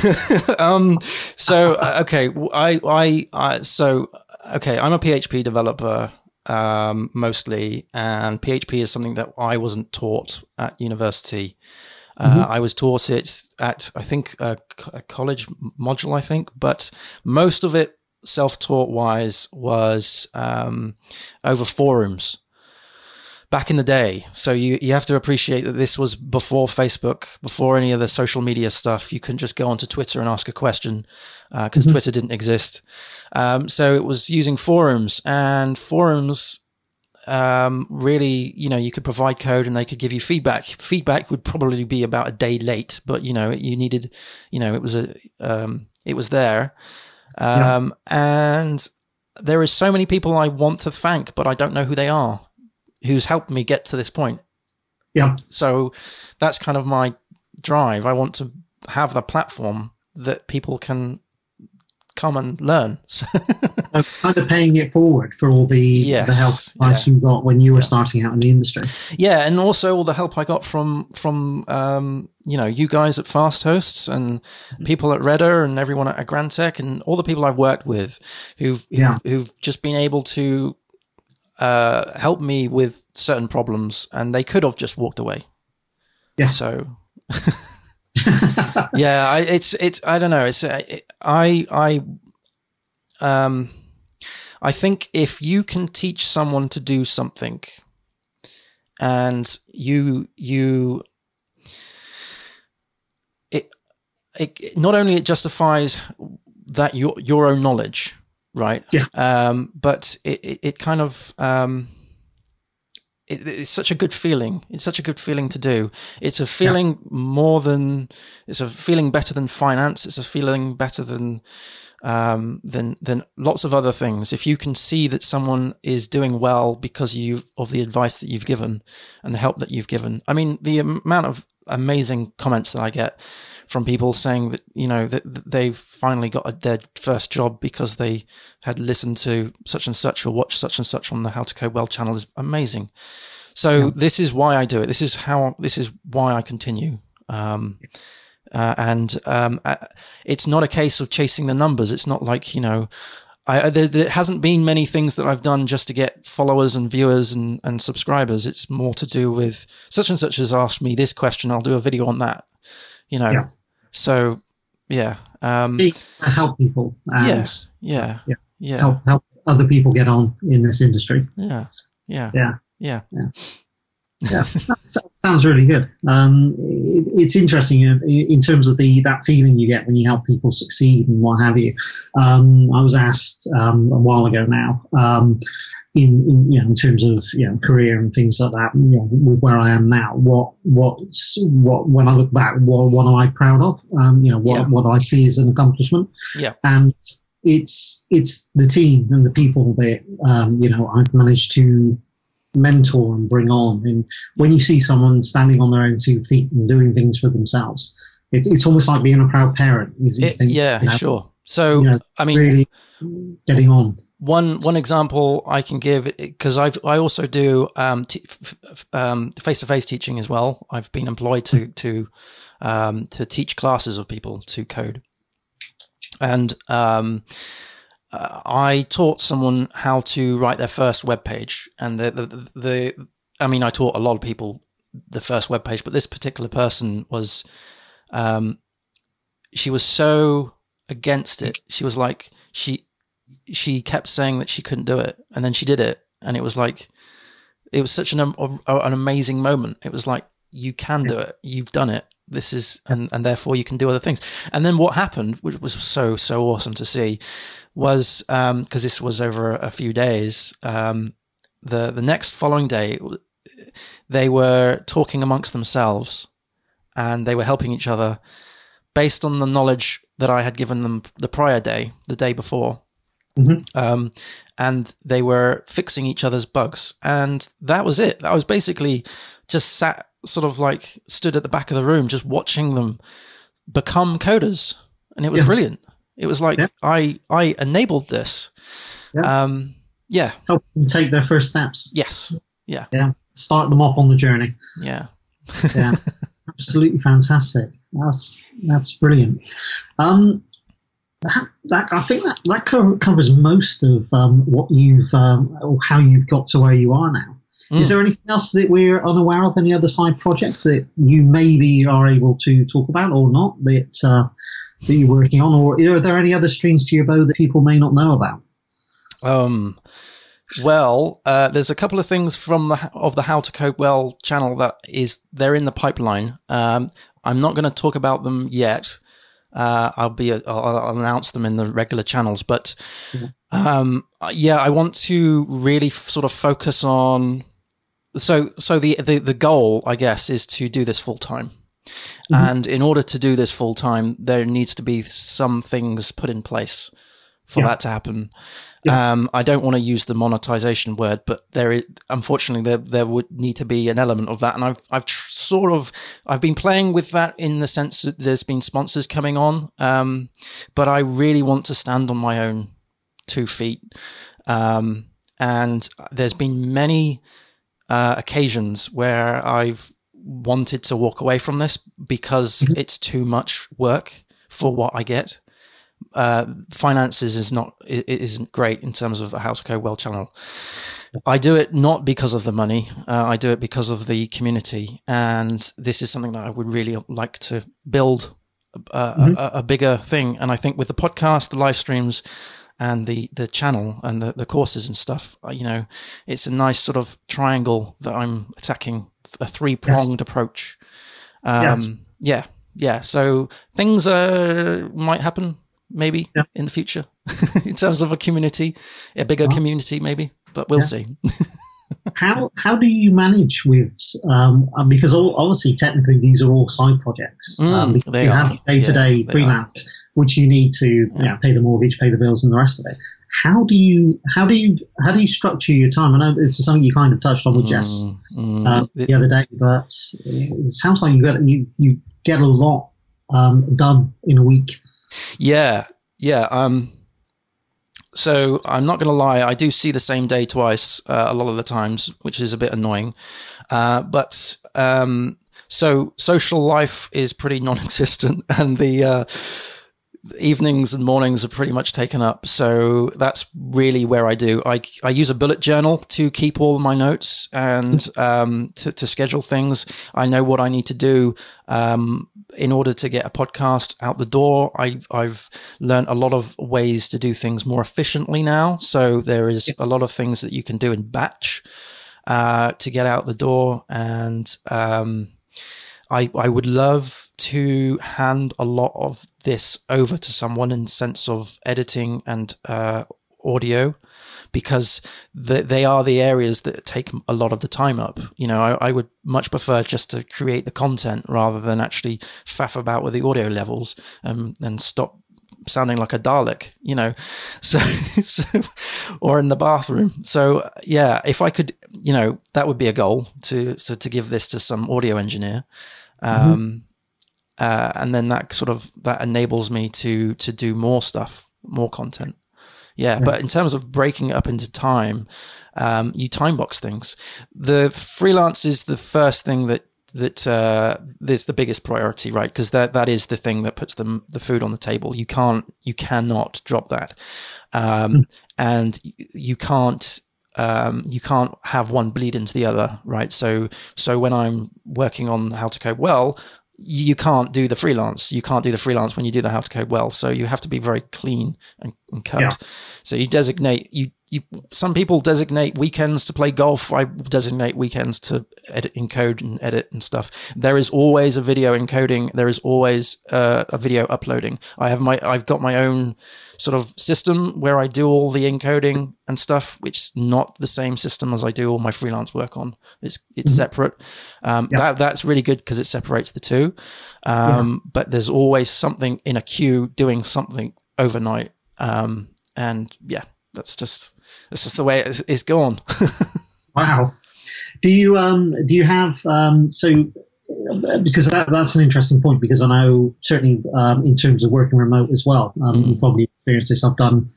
um, so uh, okay, I, I I so okay, I'm a PHP developer um, mostly, and PHP is something that I wasn't taught at university. Uh, I was taught it at I think a, a college module, I think, but most of it self-taught wise was um, over forums back in the day. So you, you have to appreciate that this was before Facebook, before any of the social media stuff. You couldn't just go onto Twitter and ask a question because Twitter didn't exist. Um, so it was using forums and forums. Um, really, you know, you could provide code and they could give you feedback. Feedback would probably be about a day late, but you know, you needed, you know, it was a, um, it was there. Um, and there is so many people I want to thank, but I don't know who they are who's helped me get to this point. Yeah, So that's kind of my drive. I want to have the platform that people can come and learn. So, kind of paying it forward for all the Yes, the help advice you got when you were starting out in the industry. yeah, and also all the help I got from from um, you know you guys at Fasthosts and people at Redder and everyone at Agrantech and all the people I've worked with who've who've, Yeah. who've just been able to uh, help me with certain problems, and they could have just walked away. Yeah. So. yeah, I, it's it's I don't know. It's uh, it, I I um I think if you can teach someone to do something, and you you it it not only it justifies that your your own knowledge, right? Yeah. Um, but it, it, it kind of um, it, it's such a good feeling. It's such a good feeling to do. It's a feeling more than it's a feeling better than finance. It's a feeling better than um, than than lots of other things. If you can see that someone is doing well because you of the advice that you've given and the help that you've given. I mean, the amount of amazing comments that I get from people saying that you know that, they've finally got a, their first job because they had listened to such and such or watched such and such on the How to Code Well channel is amazing. So this is why I do it. This is how. This is why I continue. Um, uh, and um, uh, it's not a case of chasing the numbers. It's not like you know, I, there, there hasn't been many things that I've done just to get followers and viewers and, and subscribers. It's more to do with such and such has asked me this question. I'll do a video on that. You know, Yeah. So yeah, um, to help people and yes, yeah, Yeah. yeah, help help other people get on in this industry. yeah, yeah, Yeah. yeah. Yeah, that sounds really good. Um, it, it's interesting uh, in terms of the that feeling you get when you help people succeed and what have you. Um, I was asked um, a while ago now, um, in, in you know in terms of you know career and things like that. You know, where I am now, what what's what when I look back, what what am I proud of? Um, you know, what Yeah. what I see as an accomplishment. Yeah. and it's it's the team and the people that um, you know I've managed to mentor and bring on. And when you see someone standing on their own two feet and doing things for themselves, it, it's almost like being a proud parent. It- think, yeah, you know, sure. So you know, I mean, really getting on. One one example I can give because I've I also do um face to face teaching as well. I've been employed to to um, to teach classes of people to code, and um, uh, I taught someone how to write their first web page, and the the, the I mean, I taught a lot of people the first web page, but this particular person was, um, she was so against it. She was like, she, she kept saying that she couldn't do it, and then she did it, and it was like, it was such an an amazing moment. It was like you can do it. You've done it. This is and and therefore you can do other things. And then what happened, which was so so awesome to see, was because um, this was over a few days. Um, the the next following day, they were talking amongst themselves, and they were helping each other based on the knowledge that I had given them the prior day, the day before. Mm-hmm. Um, and they were fixing each other's bugs. And that was it. I was basically just sat, sort of like stood at the back of the room, just watching them become coders. And it was yeah. brilliant. It was like yeah. I, I enabled this. Yeah. Um, yeah. Help them take their first steps. Yes. Yeah. Yeah. Start them off on the journey. Yeah. yeah. Absolutely fantastic. That's, that's brilliant. Um, that, that, I think that, that covers most of um, what you've um, or how you've got to where you are now. Mm. Is there anything else that we're unaware of? Any other side projects that you maybe are able to talk about or not that uh, that you're working on, or are there any other strings to your bow that people may not know about? Um. Well, uh, there's a couple of things from the of the How to Code Well channel that is they're in the pipeline. Um, I'm not going to talk about them yet uh, I'll be I'll, I'll, announce them in the regular channels, but um, yeah, I want to really f- sort of focus on. So so the, the the goal, I guess, is to do this full time. Mm-hmm. And in order to do this full time, there needs to be some things put in place for yeah. that to happen. Yeah. Um, I don't want to use the monetization word, but there is, unfortunately, there, there would need to be an element of that. And I've, I've tr- sort of I've been playing with that in the sense that there's been sponsors coming on, um, but I really want to stand on my own two feet. Um, and there's been many uh, occasions where I've wanted to walk away from this because mm-hmm. it's too much work for what I get. Uh, finances is not it isn't great in terms of How to Code Well channel. I do it not because of the money. Uh, I do it because of the community, and this is something that I would really like to build uh, mm-hmm. a, a, bigger thing. And I think with the podcast, the live streams, and the the channel and the the courses and stuff, uh, you know, it's a nice sort of triangle that I'm attacking, a three pronged yes. approach. Um, yes. Yeah, yeah. So things uh, might happen maybe yeah. in the future in terms of a community, a bigger community, maybe but we'll yeah. see. how how do you manage with um, uh, because all, obviously technically these are all side projects mm, um, you are. have day to day freelance which you need to you know, pay the mortgage pay the bills and the rest of it how do you how do you how do you structure your time I know this is something you kind of touched on with mm, Jess mm, um, the other day but it sounds like you got you you get a lot um, done in a week yeah yeah um so I'm not going to lie, I do see the same day twice uh, a lot of the times, which is a bit annoying. Uh, but um, so social life is pretty non-existent, and the uh, evenings and mornings are pretty much taken up. So that's really where I do. I, I use a bullet journal to keep all my notes and um, to, to schedule things. I know what I need to do. Um, in order to get a podcast out the door, I, I've learned a lot of ways to do things more efficiently now. So there is a lot of things that you can do in batch uh, to get out the door. And um, I, I would love to hand a lot of this over to someone in sense of editing and uh, audio because the, they are the areas that take a lot of the time up. You know, I, I, would much prefer just to create the content rather than actually faff about with the audio levels um, and stop sounding like a Dalek, you know, so, so, or in the bathroom. So yeah, if I could, you know, that would be a goal to, so to give this to some audio engineer. Mm-hmm. Um, mm-hmm. uh, and then that sort of, that enables me to, to do more stuff, more content. Yeah, but in terms of breaking it up into time, um, you time box things. The freelance is the first thing that that uh, is the biggest priority, right? Because that that is the thing that puts the the food on the table. You can't, you cannot drop that, um, mm. and you can't um, you can't have one bleed into the other, right? So, so when I'm working on how to code well, you can't do the freelance. You can't do the freelance when you do the how to code well. So you have to be very clean and, and cut. Yeah. So you designate you you some people designate weekends to play golf. I designate weekends to edit, encode and edit and stuff. There is always a video encoding. There is always uh, a video uploading. I have my I've got my own sort of system where I do all the encoding and stuff, which is not the same system as I do all my freelance work on. It's it's mm-hmm. separate. Um, yep. That that's really good because it separates the two. Um, yeah. But there's always something in a queue doing something overnight. Um, and yeah, that's just that's just the way it's, it's gone. wow. Do you um do you have um so because that, that's an interesting point because I know certainly um, in terms of working remote as well, um, mm. you probably experienced this. I've done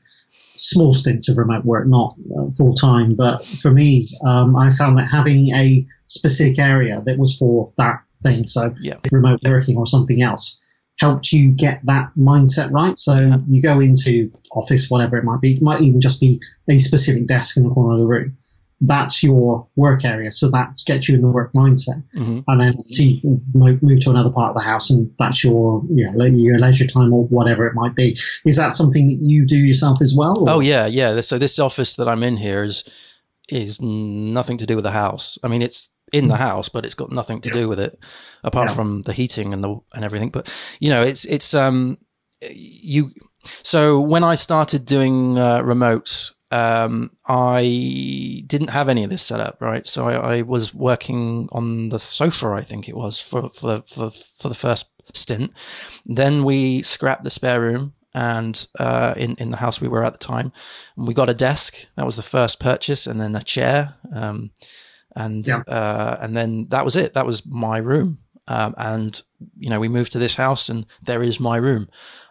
small stints of remote work, not uh, full time, but for me, um, I found that having a specific area that was for that thing, so yeah. remote working or something else, helped you get that mindset right. So yeah. you go into office, whatever it might be, it might even just be a specific desk in the corner of the room. That's your work area. So that gets you in the work mindset. Mm-hmm. And then see, move to another part of the house and that's your, you know, your leisure time or whatever it might be. Is that something that you do yourself as well? Or? Oh yeah. Yeah. So this office that I'm in here is, is nothing to do with the house. I mean, it's in the house, but it's got nothing to do with it apart yeah. from the heating and the and everything. But you know, it's it's um you. So when I started doing uh, remote, um, I didn't have any of this set up, right? So I, I, was working on the sofa, I think it was for for for for the first stint. Then we scrapped the spare room and uh, in in the house we were at the time, and we got a desk. That was the first purchase, and then a chair. Um, and yeah. uh, and then that was it. That was my room. Um, and you know, we moved to this house, and there is my room,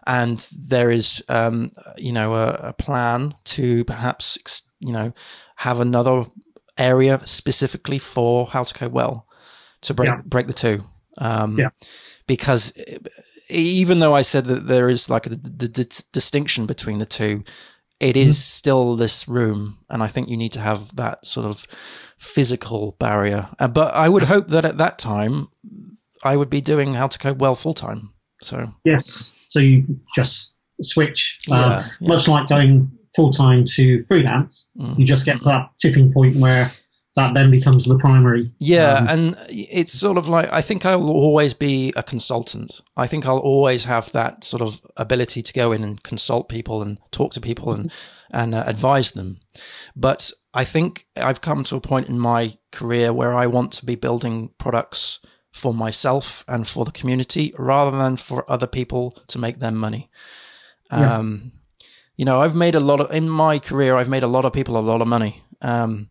and there is um, you know a, a, plan to perhaps you know have another area specifically for how to code well to break yeah. break the two. Um, yeah. Because even though I said that there is like a the distinction between the two, it is mm-hmm. still this room, and I think you need to have that sort of physical barrier. Uh, but I would hope that at that time, I would be doing how to code well full time. So yes, so you just switch, uh, yeah, yeah. much like going full time to freelance. Mm. You just get to that tipping point where that then becomes the primary. Yeah, um, and it's sort of like I think I will always be a consultant. I think I'll always have that sort of ability to go in and consult people and talk to people and and uh, advise them. But I think I've come to a point in my career where I want to be building products for myself and for the community rather than for other people to make them money. Yeah. Um, you know, I've made a lot of, in my career, I've made a lot of people a lot of money. Um,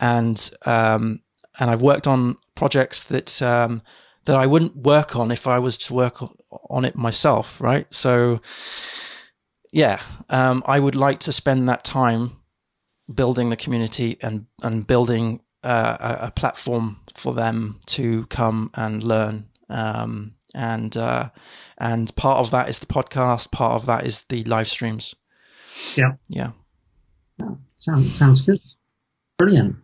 and, um, and I've worked on projects that, um, that I wouldn't work on if I was to work on it myself. Right. So, yeah, um, I would like to spend that time building the community and and building uh, a, a, platform for them to come and learn. Um, and uh, and part of that is the podcast. Part of that is the live streams. Yeah, yeah. sounds sounds good. Brilliant.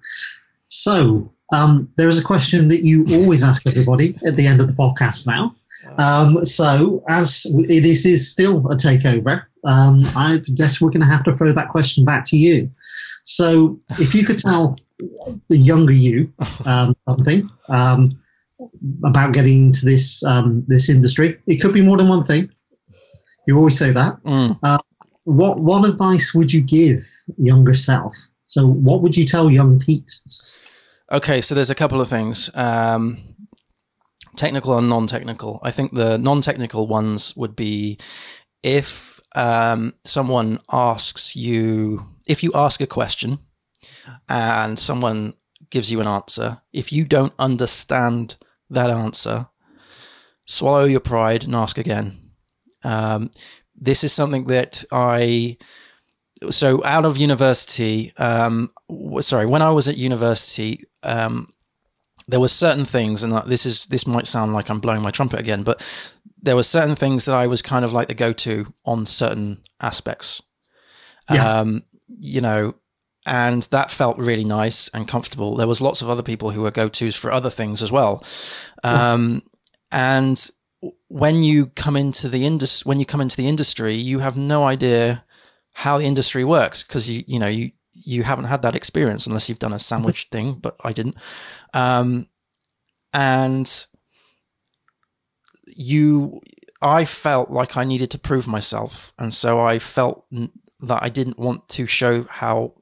So um, there is a question that you always ask everybody at the end of the podcast now. Um, so as this is still a takeover, um, I guess we're going to have to throw that question back to you. So if you could tell the younger you um, something um, about getting into this um, this industry, it could be more than one thing. You always say that. Mm. Uh, what what advice would you give younger self? So what would you tell young Pete? Okay, so there's a couple of things. Um, technical and non-technical. I think the non-technical ones would be if um, someone asks you if you ask a question and someone gives you an answer, if you don't understand that answer, swallow your pride and ask again. Um, this is something that I so out of university um, sorry when i was at university um, there were certain things and this is this might sound like i'm blowing my trumpet again but there were certain things that i was kind of like the go-to on certain aspects yeah. Um, you know, and that felt really nice and comfortable. There was lots of other people who were go tos for other things as well. Um, and when you come into the industry, when you come into the industry, you have no idea how the industry works because you, you know, you, you haven't had that experience unless you've done a sandwich thing, but I didn't. Um, and you, I felt like I needed to prove myself. And so I felt that I didn't want to show how,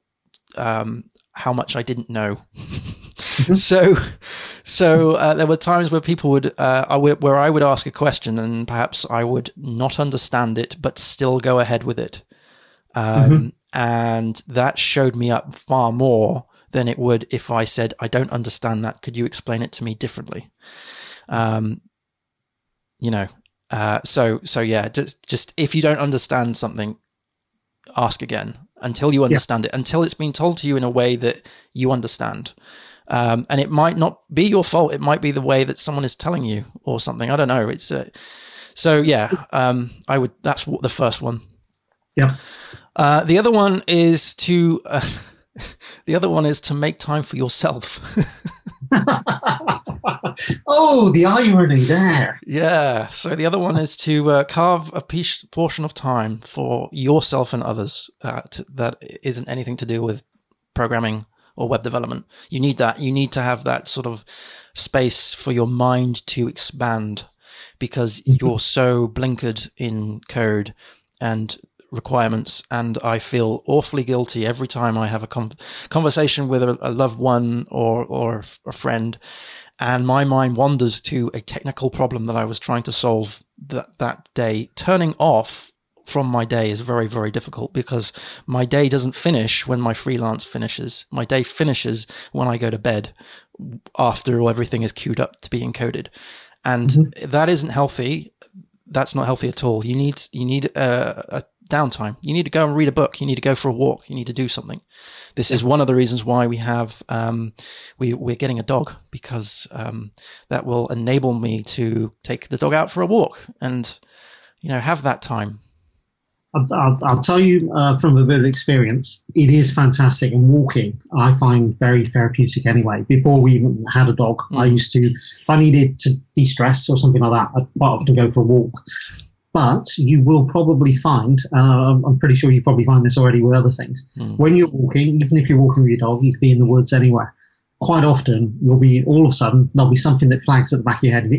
um, how much I didn't know. so, so uh, there were times where people would, uh, I where I would ask a question and perhaps I would not understand it, but still go ahead with it. Um, mm-hmm. And that showed me up far more than it would if I said, I don't understand that. Could you explain it to me differently? Um, you know, uh, so, so yeah, just, just if you don't understand something, ask again until you understand yeah. it, until it's been told to you in a way that you understand. Um, and it might not be your fault. It might be the way that someone is telling you or something. I don't know. It's, uh, so yeah, um, I would, that's what the first one. Yeah. Uh, the other one is to uh, the other one is to make time for yourself. oh, the irony there. Yeah. So the other one is to uh, carve a piece, portion of time for yourself and others uh, to, that isn't anything to do with programming or web development. You need that. You need to have that sort of space for your mind to expand because mm-hmm. you're so blinkered in code and requirements, and I feel awfully guilty every time I have a conversation with a, a, loved one or or a friend, and my mind wanders to a technical problem that I was trying to solve that that day. Turning off from my day is very very difficult because my day doesn't finish when my freelance finishes. My day finishes when I go to bed after everything is queued up to be encoded. And mm-hmm. that isn't healthy that's not healthy at all. You need you need a, a, downtime. You need to go and read a book. You need to go for a walk. You need to do something. This is one of the reasons why we have um, we we're getting a dog because um, that will enable me to take the dog out for a walk and you know have that time. I'll, I'll, I'll tell you uh, from a bit of experience, it is fantastic. And walking, I find very therapeutic anyway. Before we even had a dog, mm. I used to, if I needed to de stress or something like that, I'd quite often go for a walk. But you will probably find, and I'm, I'm pretty sure you probably find this already with other things, mm. when you're walking, even if you're walking with your dog, you could be in the woods anywhere. Quite often, you'll be all of a sudden there'll be something that flags at the back of your head.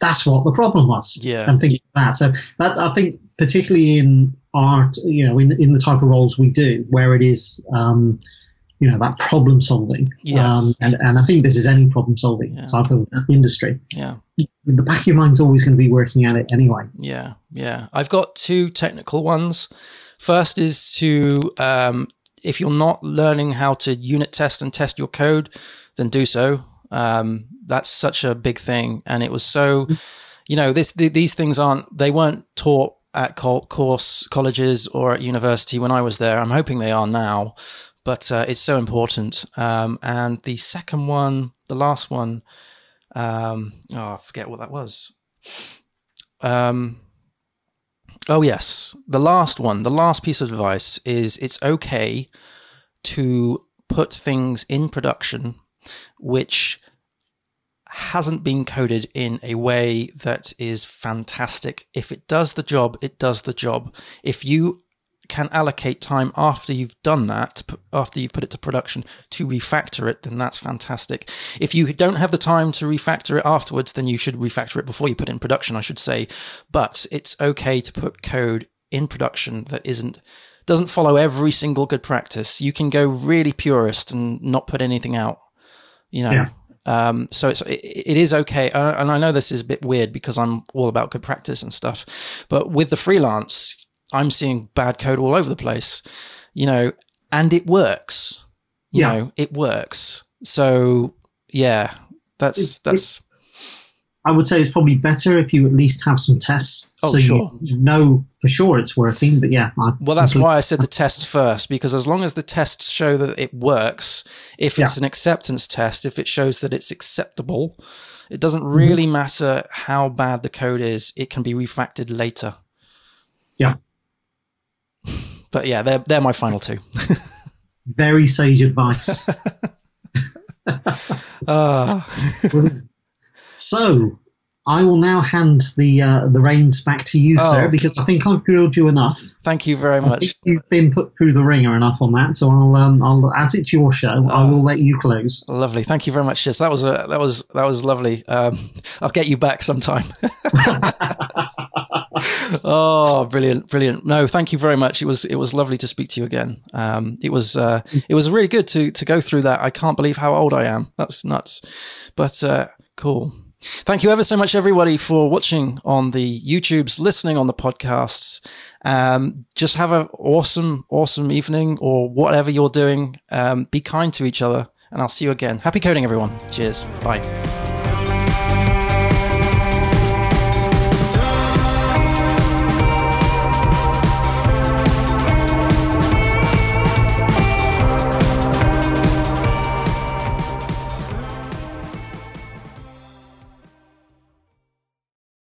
That's what the problem was. Yeah. And things like that. So that I think particularly in art, you know, in in the type of roles we do, where it is, um, you know, that problem solving. Yes. Um, and and I think this is any problem solving yeah. type of industry. Yeah the back of your mind's always going to be working at it anyway. Yeah, yeah. I've got two technical ones. First is to, um, if you're not learning how to unit test and test your code, then do so. Um, that's such a big thing. And it was so, you know, this, th- these things aren't, they weren't taught at course colleges or at university when I was there. I'm hoping they are now, but uh, it's so important. Um, and the second one, the last one, um, oh, I forget what that was. Um, oh, yes. The last one, the last piece of advice is it's okay to put things in production which hasn't been coded in a way that is fantastic. If it does the job, it does the job. If you can allocate time after you've done that, after you've put it to production, to refactor it, then that's fantastic. If you don't have the time to refactor it afterwards, then you should refactor it before you put it in production, I should say. But it's okay to put code in production that isn't doesn't follow every single good practice. You can go really purist and not put anything out. You know. Yeah. Um, so it's it, it is okay, uh, and I know this is a bit weird because I'm all about good practice and stuff. But with the freelance, I'm seeing bad code all over the place, you know, and it works. You yeah. know, it works. So yeah, that's it's, that's. I would say it's probably better if you at least have some tests, oh, so sure. you know for sure it's working. But yeah, I well, that's why I said the tests first because as long as the tests show that it works, if it's yeah. an acceptance test, if it shows that it's acceptable, it doesn't really mm-hmm. matter how bad the code is. It can be refactored later. Yeah. But yeah, they're they're my final two. Very sage advice. uh. so, I will now hand the uh, the reins back to you, oh. sir, because I think I've grilled you enough. Thank you very much. you've been put through the ringer enough on that, so I'll, um, I'll as it's your show, I oh. will let you close. Lovely, thank you very much, Jess. That was a that was that was lovely. Um, I'll get you back sometime. oh, brilliant, brilliant! No, thank you very much. It was it was lovely to speak to you again. Um, it was uh, it was really good to to go through that. I can't believe how old I am. That's nuts, but uh, cool. Thank you ever so much, everybody, for watching on the YouTubes, listening on the podcasts. Um, just have an awesome, awesome evening or whatever you're doing. Um, be kind to each other, and I'll see you again. Happy coding, everyone. Cheers. Bye.